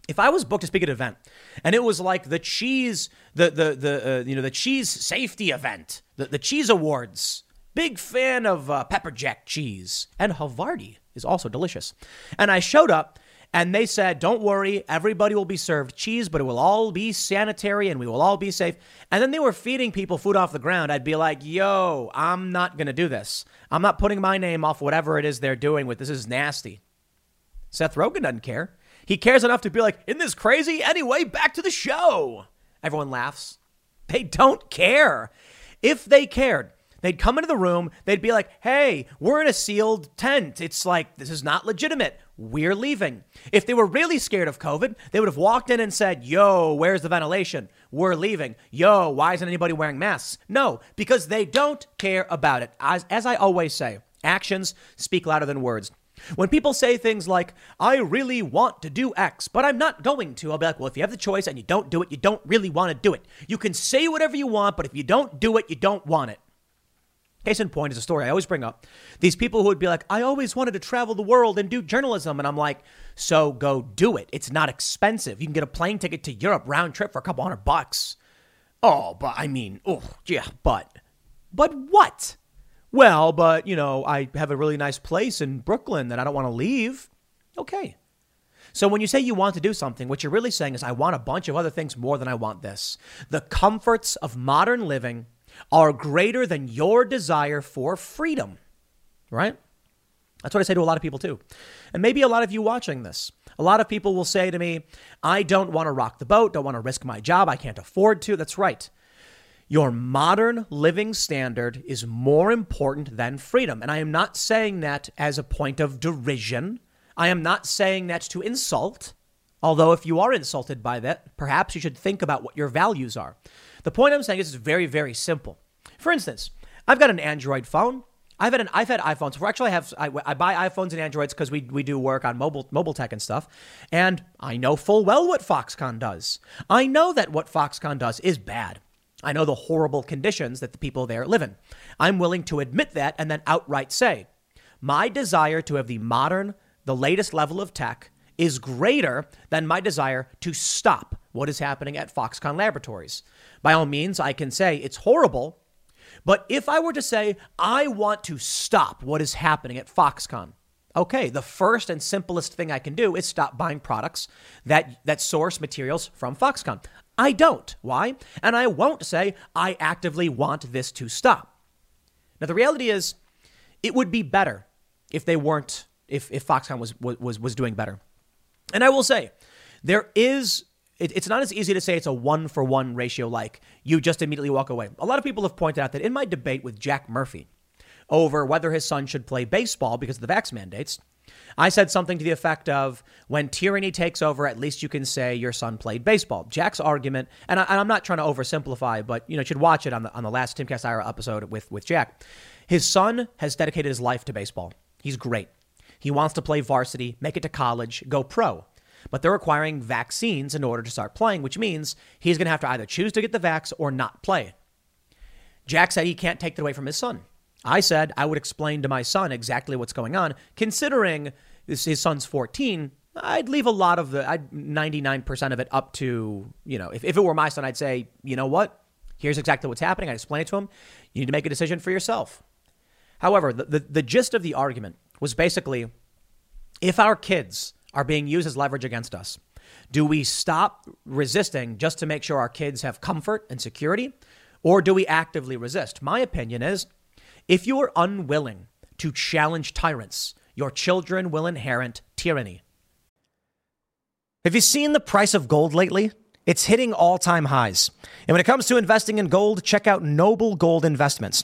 [SPEAKER 1] if I was booked to speak at an event and it was like the cheese, the the the uh, you know the cheese safety event, the the cheese awards. Big fan of uh, pepper jack cheese and Havarti is also delicious. And I showed up and they said, "Don't worry, everybody will be served cheese, but it will all be sanitary and we will all be safe." And then they were feeding people food off the ground. I'd be like, "Yo, I'm not gonna do this. I'm not putting my name off whatever it is they're doing with this. Is nasty." Seth Rogen doesn't care. He cares enough to be like, isn't this crazy? Anyway, back to the show. Everyone laughs. They don't care. If they cared, they'd come into the room, they'd be like, hey, we're in a sealed tent. It's like, this is not legitimate. We're leaving. If they were really scared of COVID, they would have walked in and said, yo, where's the ventilation? We're leaving. Yo, why isn't anybody wearing masks? No, because they don't care about it. As, as I always say, actions speak louder than words. When people say things like, I really want to do X, but I'm not going to, I'll be like, well, if you have the choice and you don't do it, you don't really want to do it. You can say whatever you want, but if you don't do it, you don't want it. Case in point is a story I always bring up. These people who would be like, I always wanted to travel the world and do journalism. And I'm like, so go do it. It's not expensive. You can get a plane ticket to Europe round trip for a couple hundred bucks. Oh, but I mean, oh, yeah, but. But what? Well, but, you know, I have a really nice place in Brooklyn that I don't want to leave. Okay. So when you say you want to do something, what you're really saying is, I want a bunch of other things more than I want this. The comforts of modern living are greater than your desire for freedom, right? That's what I say to a lot of people too. And maybe a lot of you watching this. A lot of people will say to me, I don't want to rock the boat, don't want to risk my job, I can't afford to. That's right. Your modern living standard is more important than freedom. And I am not saying that as a point of derision. I am not saying that to insult. Although, if you are insulted by that, perhaps you should think about what your values are. The point I'm saying is it's very, very simple. For instance, I've got an Android phone. I've had an I've had iPhones. We actually have I, I buy iPhones and Androids because we we do work on mobile mobile tech and stuff, and I know full well what Foxconn does. I know that what Foxconn does is bad. I know the horrible conditions that the people there live in. I'm willing to admit that and then outright say, my desire to have the modern, the latest level of tech is greater than my desire to stop what is happening at Foxconn Laboratories. By all means, I can say it's horrible, but if I were to say, I want to stop what is happening at Foxconn, okay, the first and simplest thing I can do is stop buying products that, that source materials from Foxconn. I don't. Why? And I won't say, I actively want this to stop. Now, the reality is, it would be better if they weren't, if, if Foxconn was, was, was doing better. And I will say, there is, it, it's not as easy to say it's a one for one ratio like you just immediately walk away. A lot of people have pointed out that in my debate with Jack Murphy over whether his son should play baseball because of the vax mandates, I said something to the effect of, when tyranny takes over, at least you can say your son played baseball. Jack's argument, and, I, am not trying to oversimplify, but you know, you should watch it on the, on the last Timcast IRL episode with, with Jack. His son has dedicated his life to baseball. He's great. He wants to play varsity, make it to college, go pro. But they're requiring vaccines in order to start playing, which means he's going to have to either choose to get the vax or not play. Jack said he can't take that away from his son. I said I would explain to my son exactly what's going on, considering his son's 14. I'd leave a lot of the, I'd 99% of it up to, you know, if, if it were my son, I'd say, you know what? Here's exactly what's happening. I'd explain it to him. You need to make a decision for yourself. However, the, the, the gist of the argument was basically if our kids are being used as leverage against us, do we stop resisting just to make sure our kids have comfort and security? Or do we actively resist? My opinion is if you are unwilling to challenge tyrants, your children will inherit tyranny. Have you seen the price of gold lately? It's hitting all time highs. And when it comes to investing in gold, check out Noble Gold Investments.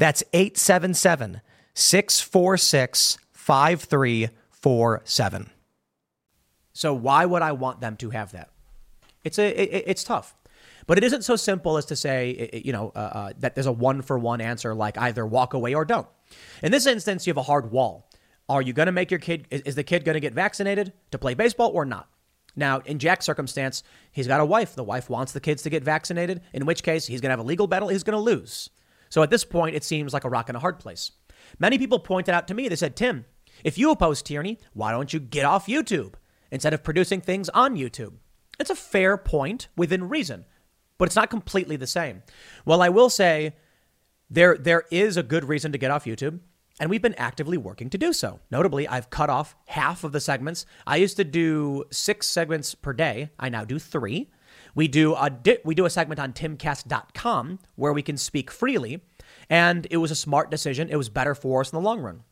[SPEAKER 1] that's 877 646 5347. So why would I want them to have that? It's a it, it's tough. But it isn't so simple as to say, you know, uh, uh, that there's a one for one answer like either walk away or don't. In this instance, you have a hard wall. Are you going to make your kid, is, is the kid going to get vaccinated to play baseball or not? Now, in Jack's circumstance, he's got a wife. The wife wants the kids to get vaccinated, in which case he's going to have a legal battle he's going to lose. So at this point, it seems like a rock and a hard place. Many people pointed out to me, they said, Tim, if you oppose tyranny, why don't you get off YouTube instead of producing things on YouTube? It's a fair point within reason, but it's not completely the same. Well, I will say there, there is a good reason to get off YouTube, and we've been actively working to do so. Notably, I've cut off half of the segments. I used to do six segments per day. I now do three. We do a di- we do a segment on timcast.com where we can speak freely, and it was a smart decision. It was better for us in the long run.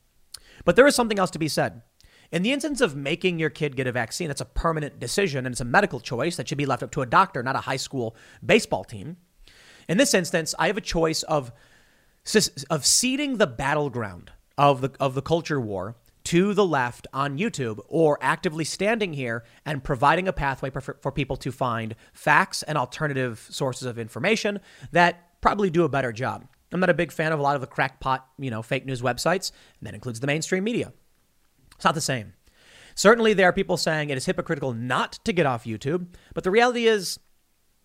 [SPEAKER 1] But there is something else to be said. In the instance of making your kid get a vaccine, that's a permanent decision and it's a medical choice that should be left up to a doctor, not a high school baseball team. In this instance, I have a choice of of ceding the battleground of the of the culture war to the left on YouTube or actively standing here and providing a pathway for, for people to find facts and alternative sources of information that probably do a better job. I'm not a big fan of a lot of the crackpot, you know, fake news websites, and that includes the mainstream media. It's not the same. Certainly, there are people saying it is hypocritical not to get off YouTube, but the reality is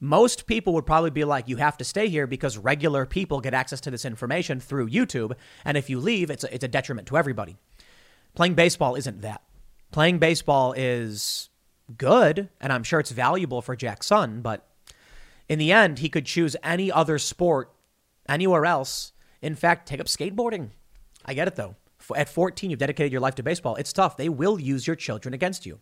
[SPEAKER 1] most people would probably be like, you have to stay here because regular people get access to this information through YouTube. And if you leave, it's a, it's a detriment to everybody. Playing baseball isn't that. Playing baseball is good, and I'm sure it's valuable for Jack's son, but in the end, he could choose any other sport anywhere else. In fact, take up skateboarding. I get it though. At 14, you've dedicated your life to baseball. It's tough. They will use your children against you.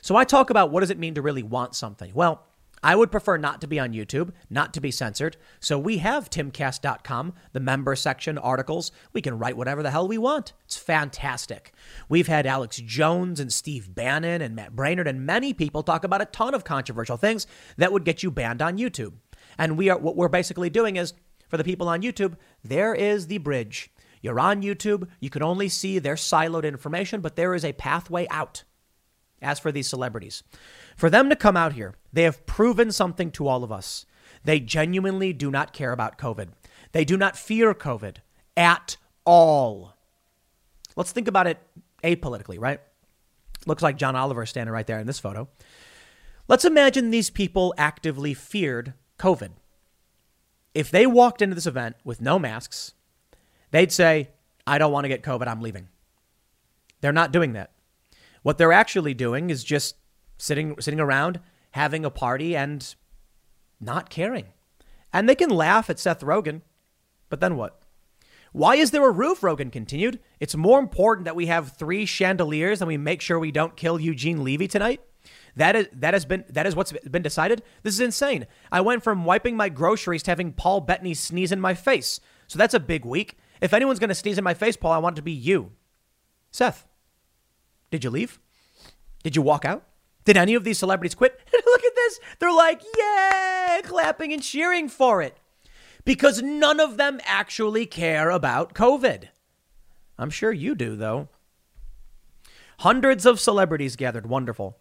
[SPEAKER 1] So I talk about what does it mean to really want something? Well, I would prefer not to be on YouTube, not to be censored. So we have timcast.com, the member section, articles. We can write whatever the hell we want. It's fantastic. We've had Alex Jones and Steve Bannon and Matt Braynard and many people talk about a ton of controversial things that would get you banned on YouTube. And we are what we're basically doing is for the people on YouTube, there is the bridge. You're on YouTube, you can only see their siloed information, but there is a pathway out. As for these celebrities, for them to come out here, they have proven something to all of us. They genuinely do not care about COVID. They do not fear COVID at all. Let's think about it apolitically, right? Looks like John Oliver standing right there in this photo. Let's imagine these people actively feared COVID. If they walked into this event with no masks, they'd say, I don't want to get COVID, I'm leaving. They're not doing that. What they're actually doing is just sitting sitting around having a party and not caring. And they can laugh at Seth Rogen, but then what? Why is there a roof? Rogen continued. It's more important that we have three chandeliers and we make sure we don't kill Eugene Levy tonight. That is that has been that is what's been decided. This is insane. I went from wiping my groceries to having Paul Bettany sneeze in my face. So that's a big week. If anyone's going to sneeze in my face, Paul, I want it to be you. Seth, did you leave? Did you walk out? Did any of these celebrities quit? Look at this. They're like, yay, clapping and cheering for it because none of them actually care about COVID. I'm sure you do, though. Hundreds of celebrities gathered. Wonderful.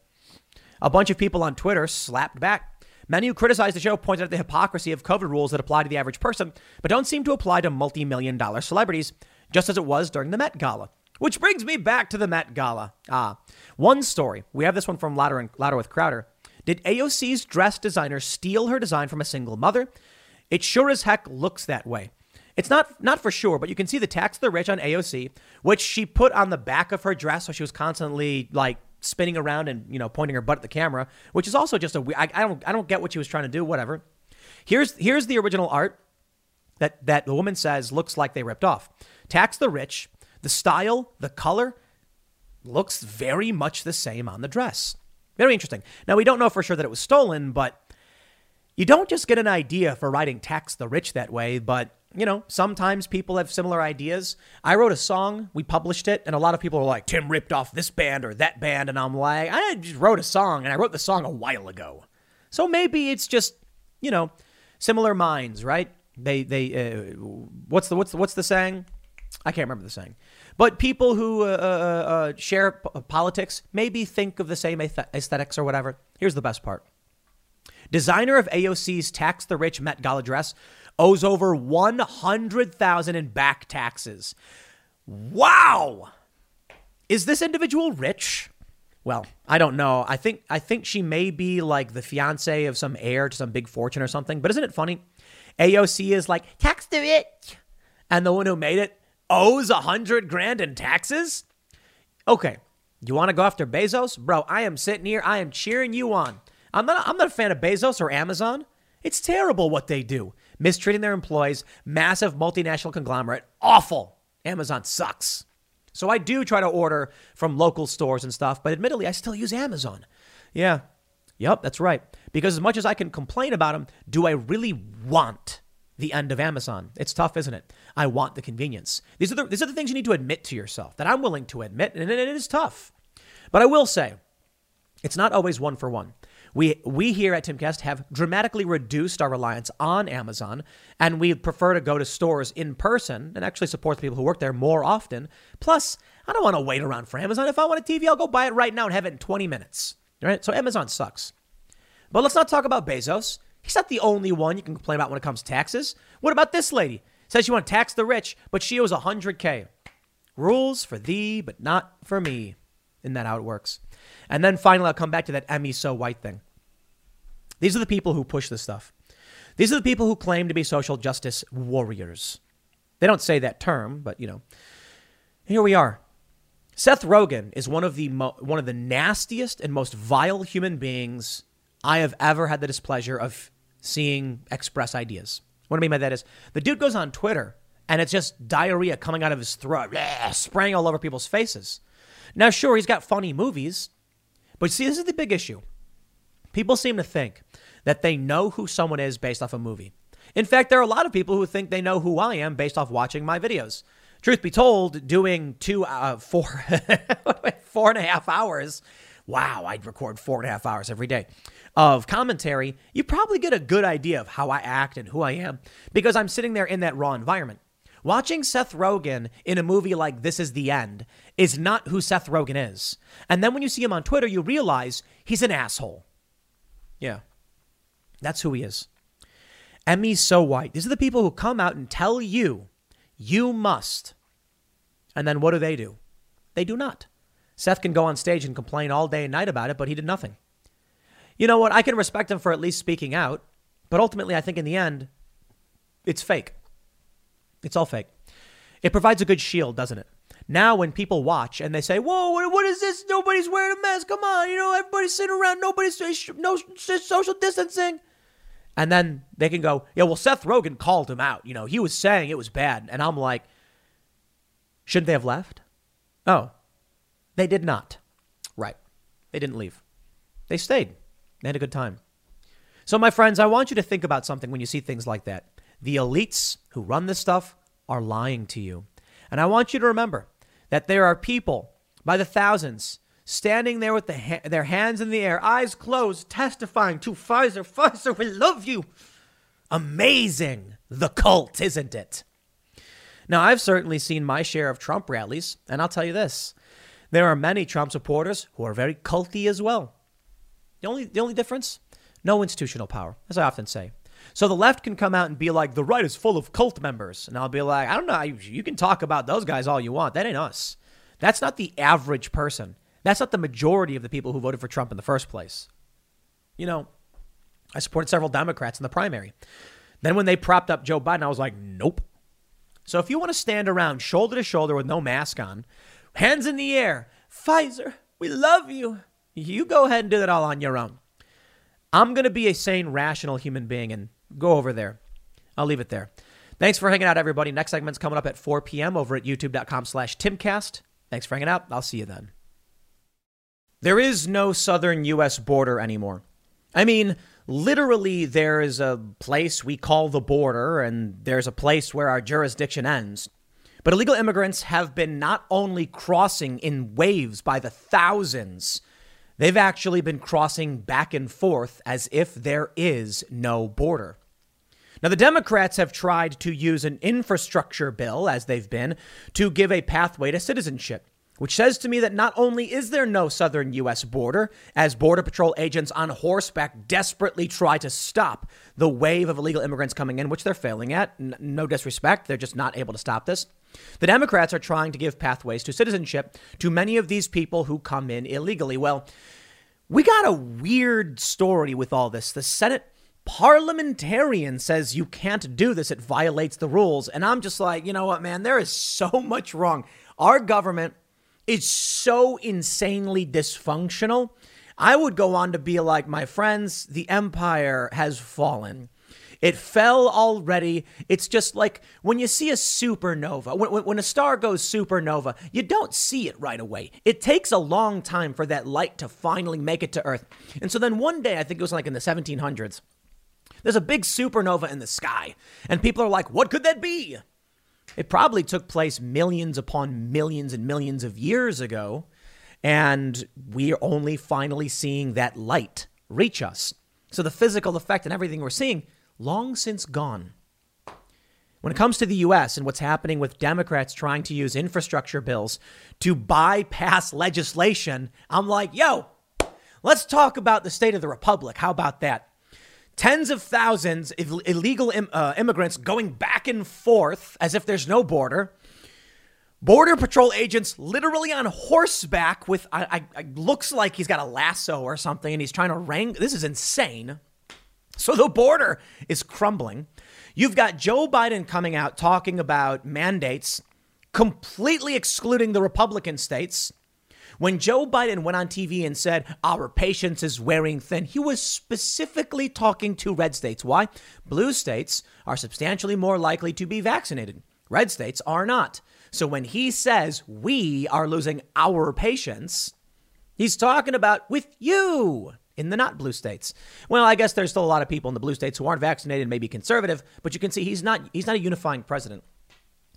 [SPEAKER 1] A bunch of people on Twitter slapped back. Many who criticized the show pointed out the hypocrisy of COVID rules that apply to the average person, but don't seem to apply to multi million dollar celebrities, just as it was during the Met Gala. Which brings me back to the Met Gala. Ah, one story. We have this one from Louder, and, Louder with Crowder. Did AOC's dress designer steal her design from a single mother? It sure as heck looks that way. It's not not for sure, but you can see the tax the rich on AOC, which she put on the back of her dress, so she was constantly like spinning around and you know pointing her butt at the camera, which is also just a I, I don't I don't get what she was trying to do. Whatever. Here's here's the original art that that the woman says looks like they ripped off. Tax the rich. The style, the color, looks very much the same on the dress. Very interesting. Now we don't know for sure that it was stolen, but you don't just get an idea for writing tax the rich that way, but you know, sometimes people have similar ideas. I wrote a song, we published it, and a lot of people are like, Tim ripped off this band or that band. And I'm like, I just wrote a song, and I wrote the song a while ago. So maybe it's just, you know, similar minds, right? They, they, uh, what's the, what's the, what's the saying? I can't remember the saying. But people who uh, uh, uh share p- politics maybe think of the same aesthetics or whatever. Here's the best part. Designer of AOC's Tax the Rich Met Gala dress owes over 100,000 in back taxes. Wow. Is this individual rich? Well, I don't know. I think I think she may be like the fiance of some heir to some big fortune or something. But isn't it funny? AOC is like tax the rich, and the one who made it owes a hundred grand in taxes. Okay, you want to go after Bezos, bro? I am sitting here. I am cheering you on. I'm not. I'm not a fan of Bezos or Amazon. It's terrible what they do mistreating their employees, massive multinational conglomerate. Awful. Amazon sucks. So I do try to order from local stores and stuff, but admittedly, I still use Amazon. Yeah. Yep, that's right. Because as much as I can complain about them, do I really want the end of Amazon? It's tough, isn't it? I want the convenience. These are the, these are the things you need to admit to yourself that I'm willing to admit, and it is tough. But I will say, it's not always one for one. We, we here at Timcast have dramatically reduced our reliance on Amazon, and we prefer to go to stores in person and actually support the people who work there more often. Plus, I don't want to wait around for Amazon. If I want a TV, I'll go buy it right now and have it in 20 minutes. Right? So Amazon sucks. But let's not talk about Bezos. He's not the only one you can complain about when it comes to taxes. What about this lady? Says she want to tax the rich, but she owes 100K. Rules for thee, but not for me. Isn't that how it works? And then finally, I'll come back to that Emmy so white thing. These are the people who push this stuff. These are the people who claim to be social justice warriors. They don't say that term, but you know, here we are. Seth Rogen is one of the mo- one of the nastiest and most vile human beings I have ever had the displeasure of seeing express ideas. What I mean by that is the dude goes on Twitter and it's just diarrhea coming out of his throat, spraying all over people's faces. Now, sure, he's got funny movies, but see, this is the big issue. People seem to think that they know who someone is based off a movie. In fact, there are a lot of people who think they know who I am based off watching my videos. Truth be told, doing two, uh, four, four and a half hours. Wow, I'd record four and a half hours every day of commentary. You probably get a good idea of how I act and who I am because I'm sitting there in that raw environment. Watching Seth Rogen in a movie like This Is the End is not who Seth Rogen is. And then when you see him on Twitter, you realize he's an asshole. Yeah. That's who he is. Emmy's so white. These are the people who come out and tell you, you must. And then what do they do? They do not. Seth can go on stage and complain all day and night about it, but he did nothing. You know what? I can respect him for at least speaking out, but ultimately, I think in the end, it's fake. It's all fake. It provides a good shield, doesn't it? Now, when people watch and they say, "Whoa, what, is this? Nobody's wearing a mask. Come on, you know, everybody's sitting around. Nobody's no social distancing." And then they can go, "Yeah, well, Seth Rogen called him out. You know, he was saying it was bad." And I'm like, "Shouldn't they have left?" Oh, they did not. Right, they didn't leave. They stayed. They had a good time. So, my friends, I want you to think about something when you see things like that. The elites who run this stuff are lying to you. And I want you to remember that there are people by the thousands standing there with the ha- their hands in the air, eyes closed, testifying to Pfizer. Pfizer, we love you. Amazing, the cult, isn't it? Now, I've certainly seen my share of Trump rallies, and I'll tell you this there are many Trump supporters who are very culty as well. The only, the only difference? No institutional power, as I often say. So the left can come out and be like, the right is full of cult members. And I'll be like, I don't know. You can talk about those guys all you want. That ain't us. That's not the average person. That's not the majority of the people who voted for Trump in the first place. You know, I supported several Democrats in the primary. Then when they propped up Joe Biden, I was like, nope, So if you want to stand around shoulder to shoulder with no mask on, hands in the air, Pfizer, we love you. You go ahead and do that all on your own. I'm going to be a sane, rational human being and go over there. I'll leave it there. Thanks for hanging out, everybody. Next segment's coming up at 4 p.m. over at youtube.com slash timcast. Thanks for hanging out. I'll see you then. There is no southern U.S. border anymore. I mean, literally, there is a place we call the border, and there's a place where our jurisdiction ends. But illegal immigrants have been not only crossing in waves by the thousands, they've actually been crossing back and forth as if there is no border. Now, the Democrats have tried to use an infrastructure bill, as they've been, to give a pathway to citizenship which says to me that not only is there no southern U.S. border, as Border Patrol agents on horseback desperately try to stop the wave of illegal immigrants coming in, which they're failing at. No disrespect, they're just not able to stop this. The Democrats are trying to give pathways to citizenship to many of these people who come in illegally. Well, we got a weird story with all this. The Senate parliamentarian says you can't do this, it violates the rules. And I'm just like, you know what, man, there is so much wrong. Our government is so insanely dysfunctional. I would go on to be like, my friends, the empire has fallen. It fell already. It's just like when you see a supernova, when, when, a star goes supernova, you don't see it right away. It takes a long time for that light to finally make it to Earth. And so then one day, I think it was like in the 1700s, there's a big supernova in the sky. And people are like, what could that be? It probably took place millions upon millions and millions of years ago. And we're only finally seeing that light reach us. So the physical effect and everything we're seeing, long since gone. When it comes to the US and what's happening with Democrats trying to use infrastructure bills to bypass legislation, I'm like, yo, let's talk about the state of the republic. How about that? tens of thousands of illegal Im- uh, immigrants going back and forth as if there's no border. Border Patrol agents literally on horseback with, I, I, looks like he's got a lasso or something and he's trying to wrangle. This is insane. So the border is crumbling. You've got Joe Biden coming out talking about mandates, completely excluding the Republican states. When Joe Biden went on TV and said, Our patience is wearing thin, he was specifically talking to red states. Why? Blue states are substantially more likely to be vaccinated, red states are not. So when he says we are losing our patience, he's talking about with you in the not blue states. Well, I guess there's still a lot of people in the blue states who aren't vaccinated, maybe conservative, but you can see he's not he's not a unifying president.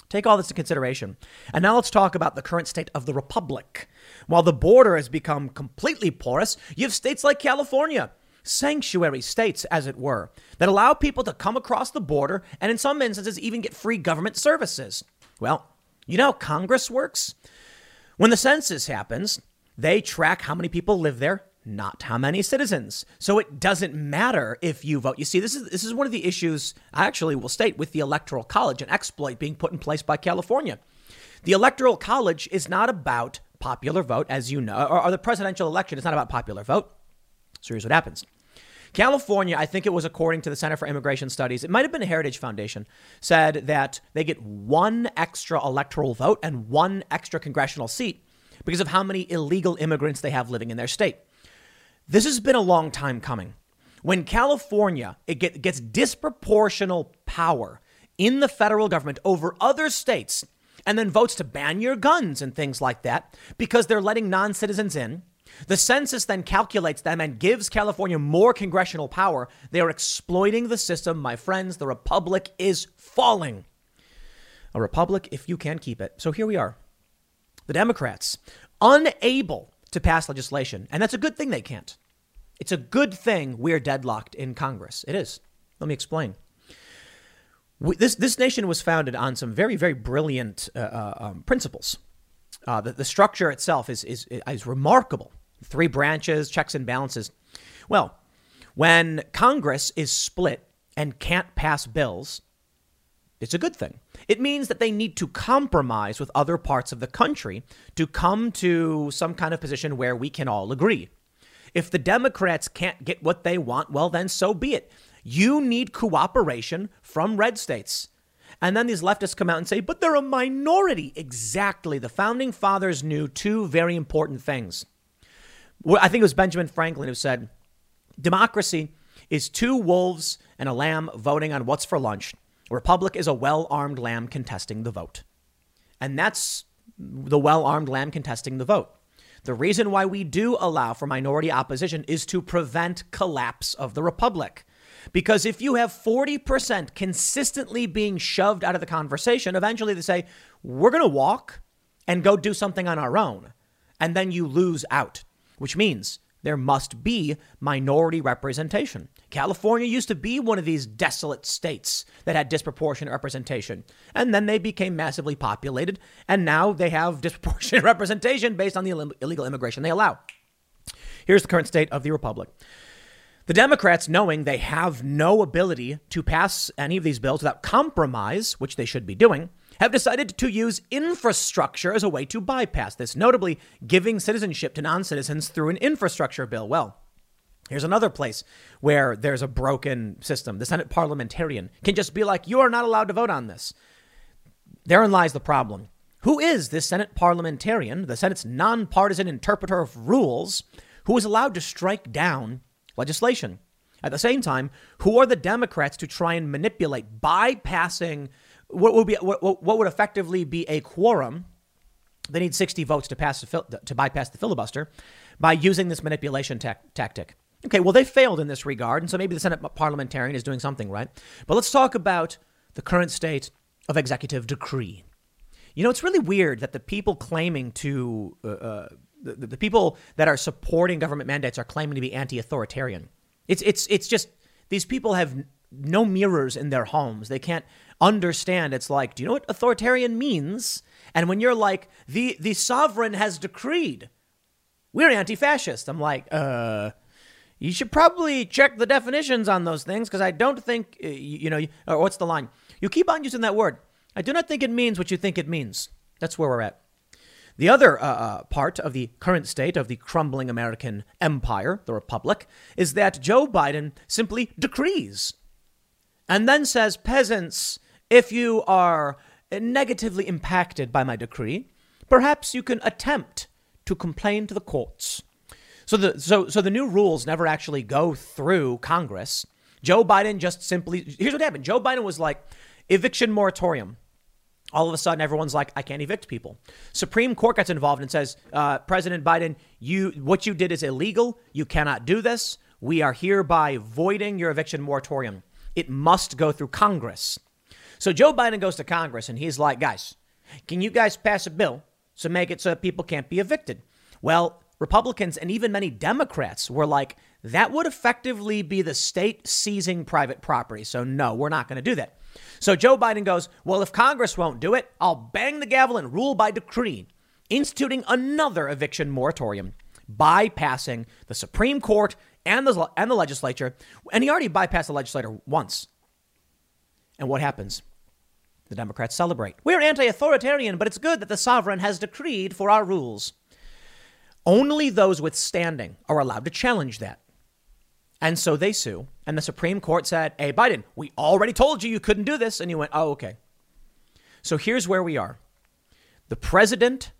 [SPEAKER 1] Take all this into consideration. And now let's talk about the current state of the republic. While the border has become completely porous, you have states like California, sanctuary states, as it were, that allow people to come across the border and in some instances even get free government services. Well, you know how Congress works? When the census happens, they track how many people live there not how many citizens. So it doesn't matter if you vote. You see, this is this is one of the issues I actually will state with the electoral college, an exploit being put in place by California. The electoral college is not about popular vote, as you know, or, or the presidential election is not about popular vote. So here's what happens. California, I think it was according to the Center for Immigration Studies, it might have been a Heritage Foundation, said that they get one extra electoral vote and one extra congressional seat because of how many illegal immigrants they have living in their state. This has been a long time coming. When California it get, gets disproportional power in the federal government over other states and then votes to ban your guns and things like that because they're letting non citizens in, the census then calculates them and gives California more congressional power. They are exploiting the system. My friends, the republic is falling. A republic if you can keep it. So here we are. The Democrats, unable to pass legislation. And that's a good thing they can't. It's a good thing we're deadlocked in Congress. It is. Let me explain. We, this, this nation was founded on some very, very brilliant uh, uh, um, principles. Uh, the, the structure itself is, is, is remarkable. Three branches, checks and balances. Well, when Congress is split and can't pass bills, it's a good thing. It means that they need to compromise with other parts of the country to come to some kind of position where we can all agree. If the Democrats can't get what they want, well, then so be it. You need cooperation from red states. And then these leftists come out and say, but they're a minority. Exactly. The founding fathers knew two very important things. I think it was Benjamin Franklin who said, democracy is two wolves and a lamb voting on what's for lunch. A republic is a well armed lamb contesting the vote. And that's the well armed lamb contesting the vote. The reason why we do allow for minority opposition is to prevent collapse of the republic. Because if you have 40% consistently being shoved out of the conversation, eventually they say, we're going to walk and go do something on our own. And then you lose out, which means there must be minority representation. California used to be one of these desolate states that had disproportionate representation. And then they became massively populated, and now they have disproportionate representation based on the illegal immigration they allow. Here's the current state of the Republic. The Democrats, knowing they have no ability to pass any of these bills without compromise, which they should be doing, have decided to use infrastructure as a way to bypass this, notably giving citizenship to non citizens through an infrastructure bill. Well, Here's another place where there's a broken system. The Senate parliamentarian can just be like, you are not allowed to vote on this. Therein lies the problem. Who is this Senate parliamentarian, the Senate's nonpartisan interpreter of rules, who is allowed to strike down legislation? At the same time, who are the Democrats to try and manipulate, bypassing what would be what, what would effectively be a quorum. They need 60 votes to pass to bypass the filibuster by using this manipulation ta- tactic. Okay, well they failed in this regard, and so maybe the Senate parliamentarian is doing something right. But let's talk about the current state of executive decree. You know, it's really weird that the people claiming to uh, uh, the, the people that are supporting government mandates are claiming to be anti-authoritarian. It's it's it's just these people have no mirrors in their homes. They can't understand. It's like, do you know what authoritarian means? And when you're like, the, the sovereign has decreed, we're anti fascist. I'm like, uh, you should probably check the definitions on those things because I don't think, uh, you know, or what's the line? You keep on using that word. I do not think it means what you think it means. That's where we're at. The other uh, uh, part of the current state of the crumbling American empire, the Republic, is that Joe Biden simply decrees and then says, Peasants, if you are negatively impacted by my decree, perhaps you can attempt to complain to the courts. So the so so the new rules never actually go through Congress. Joe Biden just simply here's what happened. Joe Biden was like eviction moratorium. All of a sudden, everyone's like, I can't evict people. Supreme Court gets involved and says, uh, President Biden, you what you did is illegal. You cannot do this. We are hereby voiding your eviction moratorium. It must go through Congress. So Joe Biden goes to Congress and he's like, guys, can you guys pass a bill to make it so that people can't be evicted? Well, Republicans and even many Democrats were like, that would effectively be the state seizing private property. So, no, we're not going to do that. So, Joe Biden goes, well, if Congress won't do it, I'll bang the gavel and rule by decree, instituting another eviction moratorium, bypassing the Supreme Court and the, and the legislature. And he already bypassed the legislature once. And what happens? The Democrats celebrate. We're anti authoritarian, but it's good that the sovereign has decreed for our rules. Only those with standing are allowed to challenge that. And so they sue. And the Supreme Court said, Hey, Biden, we already told you you couldn't do this. And you went, Oh, okay. So here's where we are the president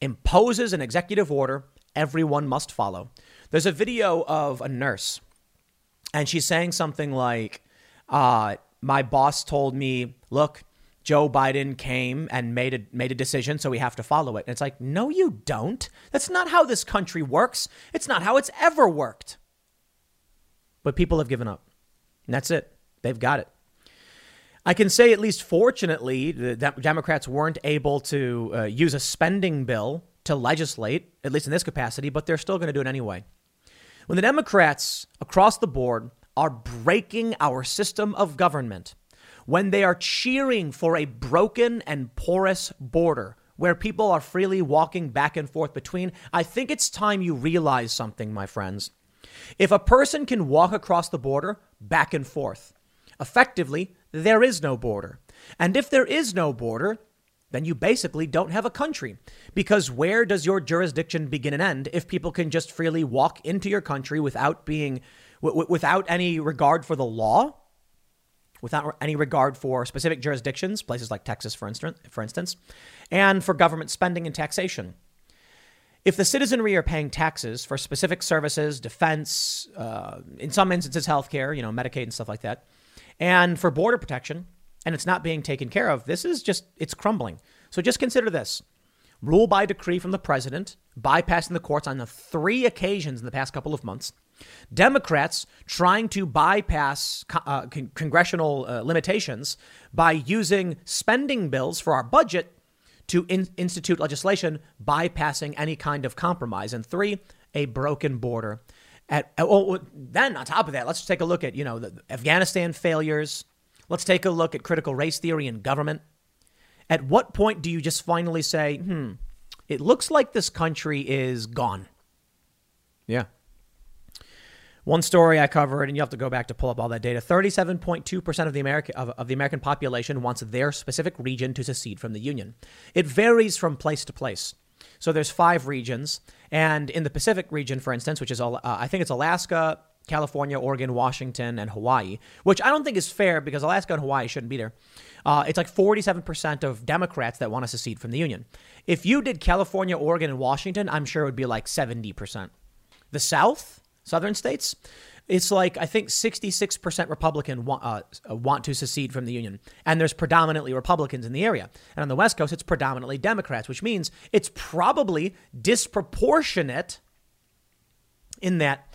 [SPEAKER 1] imposes an executive order everyone must follow. There's a video of a nurse, and she's saying something like, uh, My boss told me, look, Joe Biden came and made a made a decision, so we have to follow it. And it's like, no, you don't. That's not how this country works. It's not how it's ever worked. But people have given up. And that's it. They've got it. I can say, at least fortunately, the Democrats weren't able to uh, use a spending bill to legislate, at least in this capacity, but they're still going to do it anyway. When the Democrats across the board are breaking our system of government, when they are cheering for a broken and porous border where people are freely walking back and forth between, I think it's time you realize something, my friends. If a person can walk across the border back and forth, effectively, there is no border. And if there is no border, then you basically don't have a country. Because where does your jurisdiction begin and end if people can just freely walk into your country without being, w- without any regard for the law? without any regard for specific jurisdictions, places like Texas, for instance, for instance, and for government spending and taxation. If the citizenry are paying taxes for specific services, defense, uh, in some instances, healthcare, you know, Medicaid and stuff like that, and for border protection, and it's not being taken care of, this is just, it's crumbling. So just consider this rule by decree from the president, bypassing the courts on the three occasions in the past couple of months. Democrats trying to bypass uh, con- congressional uh, limitations by using spending bills for our budget to in- institute legislation bypassing any kind of compromise. And three, a broken border. At, oh, then on top of that, let's take a look at you know the Afghanistan failures. Let's take a look at critical race theory in government. At what point do you just finally say, "Hmm, it looks like this country is gone"? Yeah. One story I covered, and you have to go back to pull up all that data. Thirty-seven point two percent of the American of, of the American population wants their specific region to secede from the union. It varies from place to place. So there's five regions, and in the Pacific region, for instance, which is uh, I think it's Alaska, California, Oregon, Washington, and Hawaii, which I don't think is fair because Alaska and Hawaii shouldn't be there. Uh, it's like 47% of Democrats that want to secede from the union. If you did California, Oregon, and Washington, I'm sure it would be like 70%. The South, southern states, it's like I think 66% Republican want, uh, want to secede from the union, and there's predominantly Republicans in the area. And on the West Coast, it's predominantly Democrats, which means it's probably disproportionate in that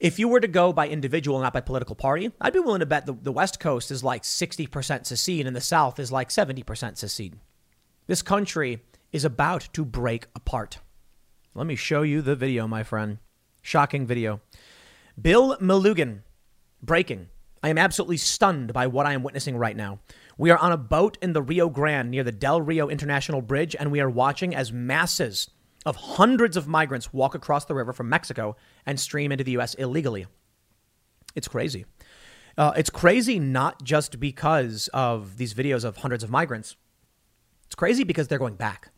[SPEAKER 1] if you were to go by individual, not by political party, I'd be willing to bet the, the West Coast is like 60% secede and the South is like 70% secede. This country is about to break apart. Let me show you the video, my friend. Shocking video. Bill Melugin, breaking. I am absolutely stunned by what I am witnessing right now. We are on a boat in the Rio Grande near the Del Rio International Bridge, and we are watching as masses of hundreds of migrants walk across the river from Mexico and stream into the U.S. illegally. It's crazy. Uh, it's crazy not just because of these videos of hundreds of migrants. It's crazy because they're going back.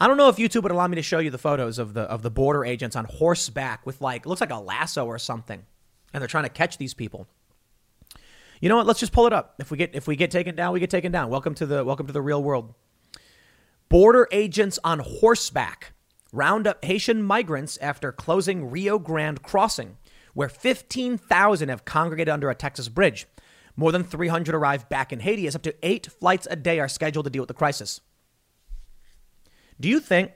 [SPEAKER 1] I don't know if YouTube would allow me to show you the photos of the of the border agents on horseback with like looks like a lasso or something, and they're trying to catch these people. You know what? Let's just pull it up. If we get if we get taken down, we get taken down. Welcome to the welcome to the real world. Border agents on horseback round up Haitian migrants after closing Rio Grande crossing, where 15,000 have congregated under a Texas bridge. More than 300 arrived back in Haiti as up to eight flights a day are scheduled to deal with the crisis. Do you think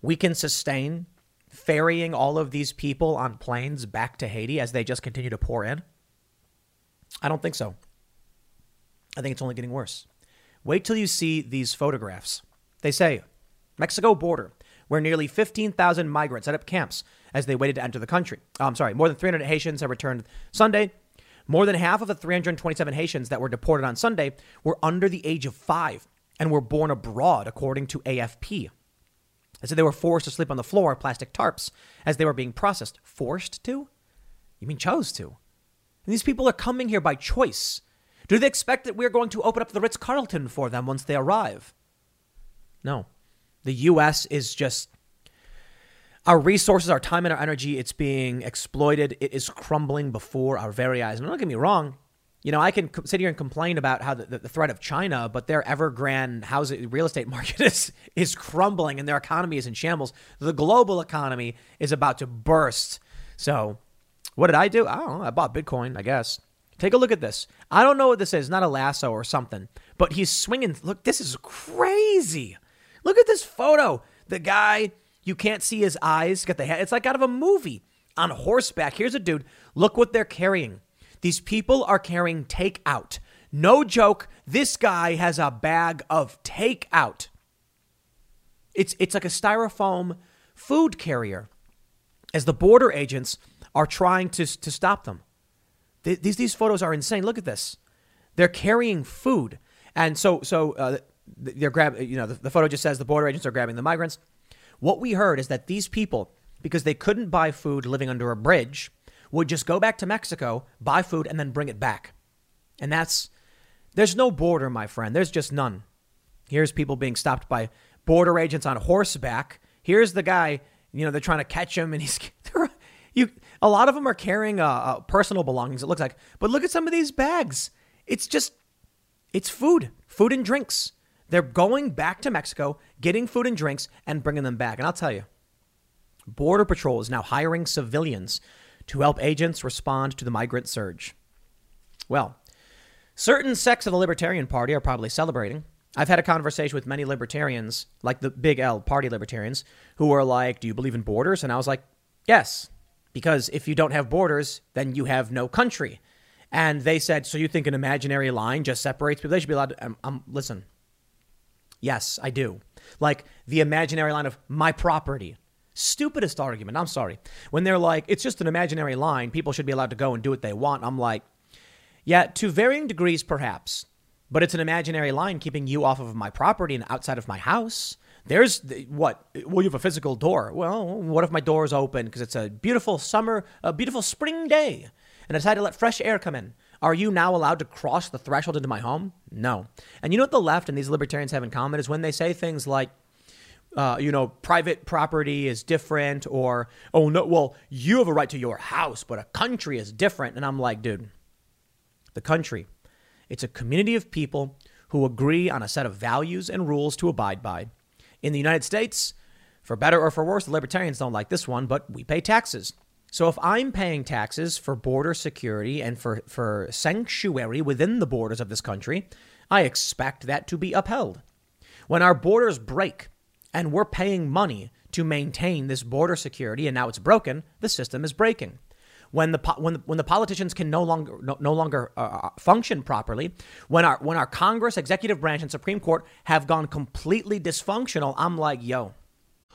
[SPEAKER 1] we can sustain ferrying all of these people on planes back to Haiti as they just continue to pour in? I don't think so. I think it's only getting worse. Wait till you see these photographs. They say Mexico border, where nearly 15,000 migrants set up camps as they waited to enter the country. Oh, I'm sorry, more than 300 Haitians have returned Sunday. More than half of the 327 Haitians that were deported on Sunday were under the age of five and were born abroad, according to AFP. They said they were forced to sleep on the floor plastic tarps as they were being processed. Forced to? You mean chose to? And these people are coming here by choice. Do they expect that we're going to open up the Ritz Carlton for them once they arrive? No. The U.S. is just. Our resources, our time, and our energy, it's being exploited. It is crumbling before our very eyes. And don't get me wrong, you know, I can sit here and complain about how the, the threat of China, but their Evergrande housing real estate market is is crumbling and their economy is in shambles. The global economy is about to burst. So, what did I do? I don't know. I bought Bitcoin, I guess. Take a look at this. I don't know what this is. Not a lasso or something, but he's swinging. Look, this is crazy. Look at this photo. The guy, you can't see his eyes. Got the head. It's like out of a movie on horseback. Here's a dude. Look what they're carrying. These people are carrying takeout. No joke. This guy has a bag of takeout. It's, it's like a styrofoam food carrier as the border agents are trying to, to stop them. These, these photos are insane. Look at this. They're carrying food. And so, so uh, they're grabbing, you know, the, the photo just says the border agents are grabbing the migrants. What we heard is that these people, because they couldn't buy food living under a bridge, would just go back to Mexico, buy food, and then bring it back. And that's, there's no border, my friend. There's just none. Here's people being stopped by border agents on horseback. Here's the guy, you know, they're trying to catch him, and he's, you a lot of them are carrying uh, uh, personal belongings. It looks like, but look at some of these bags. It's just, it's food, food and drinks. They're going back to Mexico, getting food and drinks, and bringing them back. And I'll tell you, Border Patrol is now hiring civilians to help agents respond to the migrant surge. Well, certain sects of the Libertarian Party are probably celebrating. I've had a conversation with many libertarians, like the big L party libertarians, who are like, Do you believe in borders? And I was like, Yes, because if you don't have borders, then you have no country. And they said, So you think an imaginary line just separates people? They should be allowed to. Um, um, listen, yes, I do. Like the imaginary line of my property. Stupidest argument. I'm sorry. When they're like, it's just an imaginary line, people should be allowed to go and do what they want. I'm like, yeah, to varying degrees, perhaps. But it's an imaginary line keeping you off of my property and outside of my house. There's what? Well, you have a physical door. Well, what if my door is open because it's a beautiful summer, a beautiful spring day, and I decide to let fresh air come in? Are you now allowed to cross the threshold into my home? No. And you know what the left and these libertarians have in common is when they say things like, uh, you know, private property is different, or, oh, no, well, you have a right to your house, but a country is different. And I'm like, dude, the country, it's a community of people who agree on a set of values and rules to abide by. In the United States, for better or for worse, the libertarians don't like this one, but we pay taxes. So if I'm paying taxes for border security and for, for sanctuary within the borders of this country, I expect that to be upheld. When our borders break, and we're paying money to maintain this border security, and now it's broken. The system is breaking. When the when the, when the politicians can no longer no, no longer uh, uh, function properly, when our when our Congress, executive branch, and Supreme Court have gone completely dysfunctional, I'm like, yo.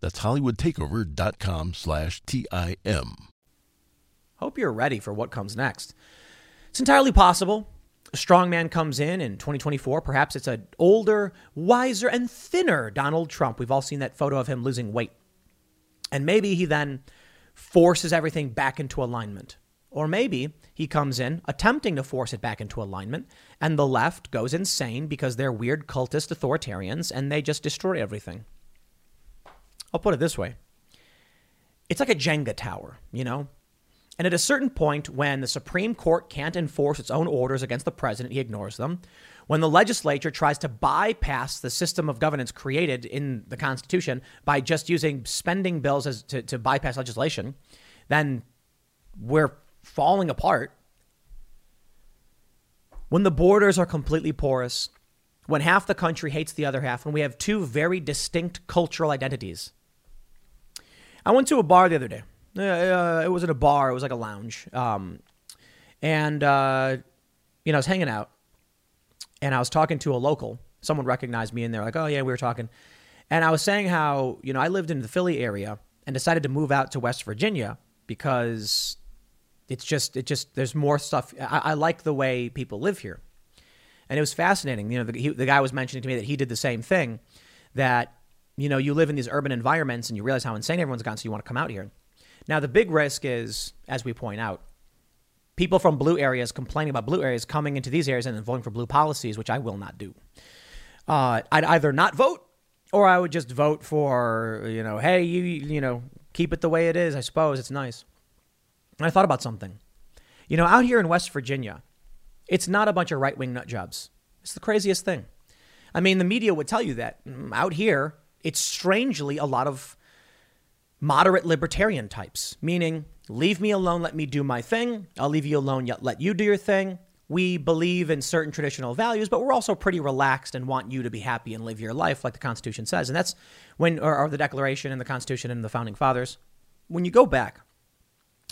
[SPEAKER 5] That's hollywoodtakeover.com slash T-I-M.
[SPEAKER 1] Hope you're ready for what comes next. It's entirely possible. A strong man comes in in 2024. Perhaps it's an older, wiser, and thinner Donald Trump. We've all seen that photo of him losing weight. And maybe he then forces everything back into alignment. Or maybe he comes in attempting to force it back into alignment, and the left goes insane because they're weird cultist authoritarians and they just destroy everything. I'll put it this way it's like a Jenga tower, you know? And at a certain point, when the Supreme Court can't enforce its own orders against the president, he ignores them. When the legislature tries to bypass the system of governance created in the Constitution by just using spending bills as to, to bypass legislation, then we're falling apart. When the borders are completely porous, when half the country hates the other half, when we have two very distinct cultural identities. I went to a bar the other day. Uh, it wasn't a bar, it was like a lounge. Um, and, uh, you know, I was hanging out and I was talking to a local. Someone recognized me and they're like, oh, yeah, we were talking. And I was saying how, you know, I lived in the Philly area and decided to move out to West Virginia because it's just, it just, there's more stuff. I, I like the way people live here. And it was fascinating. You know, the, he, the guy was mentioning to me that he did the same thing that, you know, you live in these urban environments and you realize how insane everyone's gone, so you want to come out here. Now, the big risk is, as we point out, people from blue areas complaining about blue areas coming into these areas and then voting for blue policies, which I will not do. Uh, I'd either not vote or I would just vote for, you know, hey, you, you know, keep it the way it is. I suppose it's nice. And I thought about something. You know, out here in West Virginia, it's not a bunch of right wing nut jobs. It's the craziest thing. I mean, the media would tell you that. Mm, out here, it's strangely a lot of moderate libertarian types, meaning leave me alone, let me do my thing. I'll leave you alone, yet let you do your thing. we believe in certain traditional values, but we're also pretty relaxed and want you to be happy and live your life like the Constitution says. And that's when, or, or the Declaration and the Constitution and the Founding Fathers. When you go back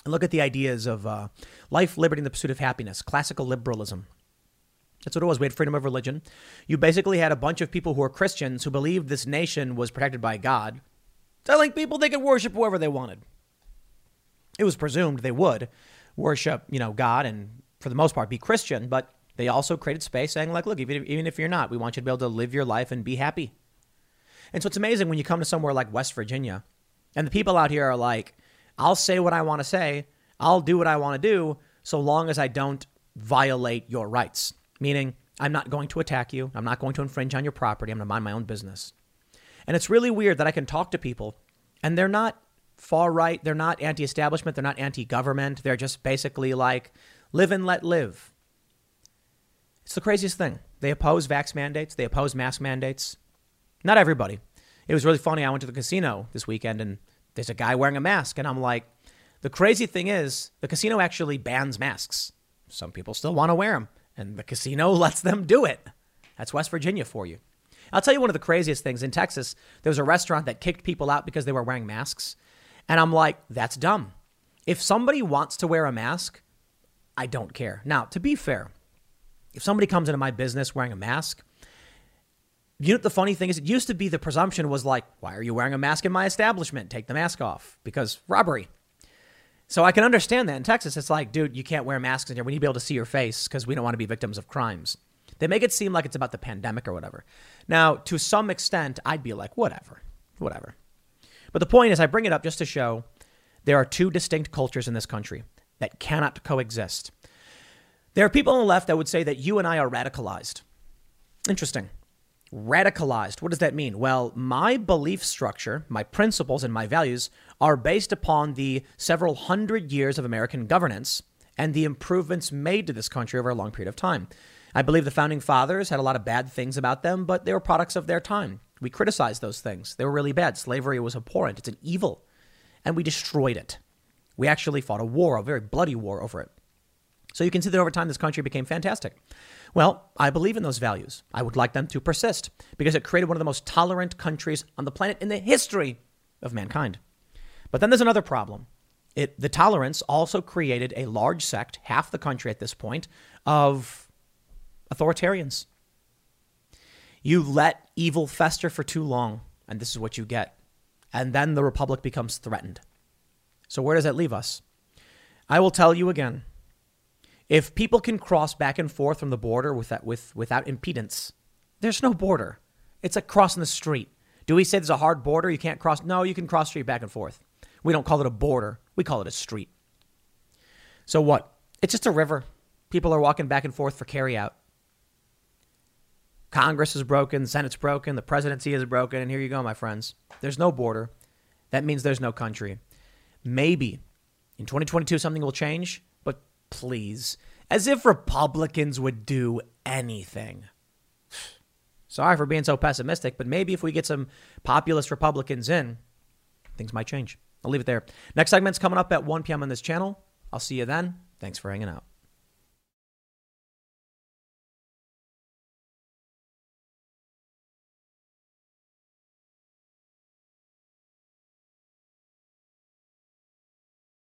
[SPEAKER 1] and look at the ideas of uh, life, liberty, and the pursuit of happiness, classical liberalism. That's what it was. We had freedom of religion. You basically had a bunch of people who were Christians who believed this nation was protected by God, telling people they could worship whoever they wanted. It was presumed they would worship, you know, God and for the most part, be Christian, but they also created space saying, like, look, even if, even if you're not, we want you to be able to live your life and be happy. And so it's amazing when you come to somewhere like West Virginia and the people out here are like, I'll say what I want to say, I'll do what I want to do, so long as I don't violate your rights. Meaning, I'm not going to attack you, I'm not going to infringe on your property, I'm going to mind my own business. And it's really weird that I can talk to people and they're not far right, they're not anti establishment, they're not anti government, they're just basically like, Live and let live. It's the craziest thing. They oppose vax mandates, they oppose mask mandates. Not everybody. It was really funny. I went to the casino this weekend and there's a guy wearing a mask. And I'm like, the crazy thing is, the casino actually bans masks. Some people still want to wear them, and the casino lets them do it. That's West Virginia for you. I'll tell you one of the craziest things. In Texas, there was a restaurant that kicked people out because they were wearing masks. And I'm like, that's dumb. If somebody wants to wear a mask, I don't care. Now, to be fair, if somebody comes into my business wearing a mask, you know the funny thing is it used to be the presumption was like, why are you wearing a mask in my establishment? Take the mask off because robbery. So I can understand that in Texas. It's like, dude, you can't wear masks in here. We need to be able to see your face because we don't want to be victims of crimes. They make it seem like it's about the pandemic or whatever. Now, to some extent, I'd be like, whatever, whatever. But the point is, I bring it up just to show there are two distinct cultures in this country that cannot coexist. There are people on the left that would say that you and I are radicalized. Interesting. Radicalized. What does that mean? Well, my belief structure, my principles, and my values are based upon the several hundred years of American governance and the improvements made to this country over a long period of time. I believe the founding fathers had a lot of bad things about them, but they were products of their time. We criticized those things. They were really bad. Slavery was abhorrent, it's an evil, and we destroyed it. We actually fought a war, a very bloody war over it. So you can see that over time, this country became fantastic. Well, I believe in those values. I would like them to persist because it created one of the most tolerant countries on the planet in the history of mankind. But then there's another problem. It, the tolerance also created a large sect, half the country at this point, of authoritarians. You let evil fester for too long, and this is what you get. And then the republic becomes threatened. So, where does that leave us? I will tell you again. If people can cross back and forth from the border without, with, without impedance, there's no border. It's like crossing the street. Do we say there's a hard border you can't cross? No, you can cross street back and forth. We don't call it a border, we call it a street. So what? It's just a river. People are walking back and forth for carryout. Congress is broken, Senate's broken, the presidency is broken, and here you go, my friends. There's no border. That means there's no country. Maybe in 2022 something will change, please, as if Republicans would do anything. Sorry for being so pessimistic, but maybe if we get some populist Republicans in, things might change. I'll leave it there. Next segment's coming up at 1 p.m. on this channel. I'll see you then. Thanks for hanging out.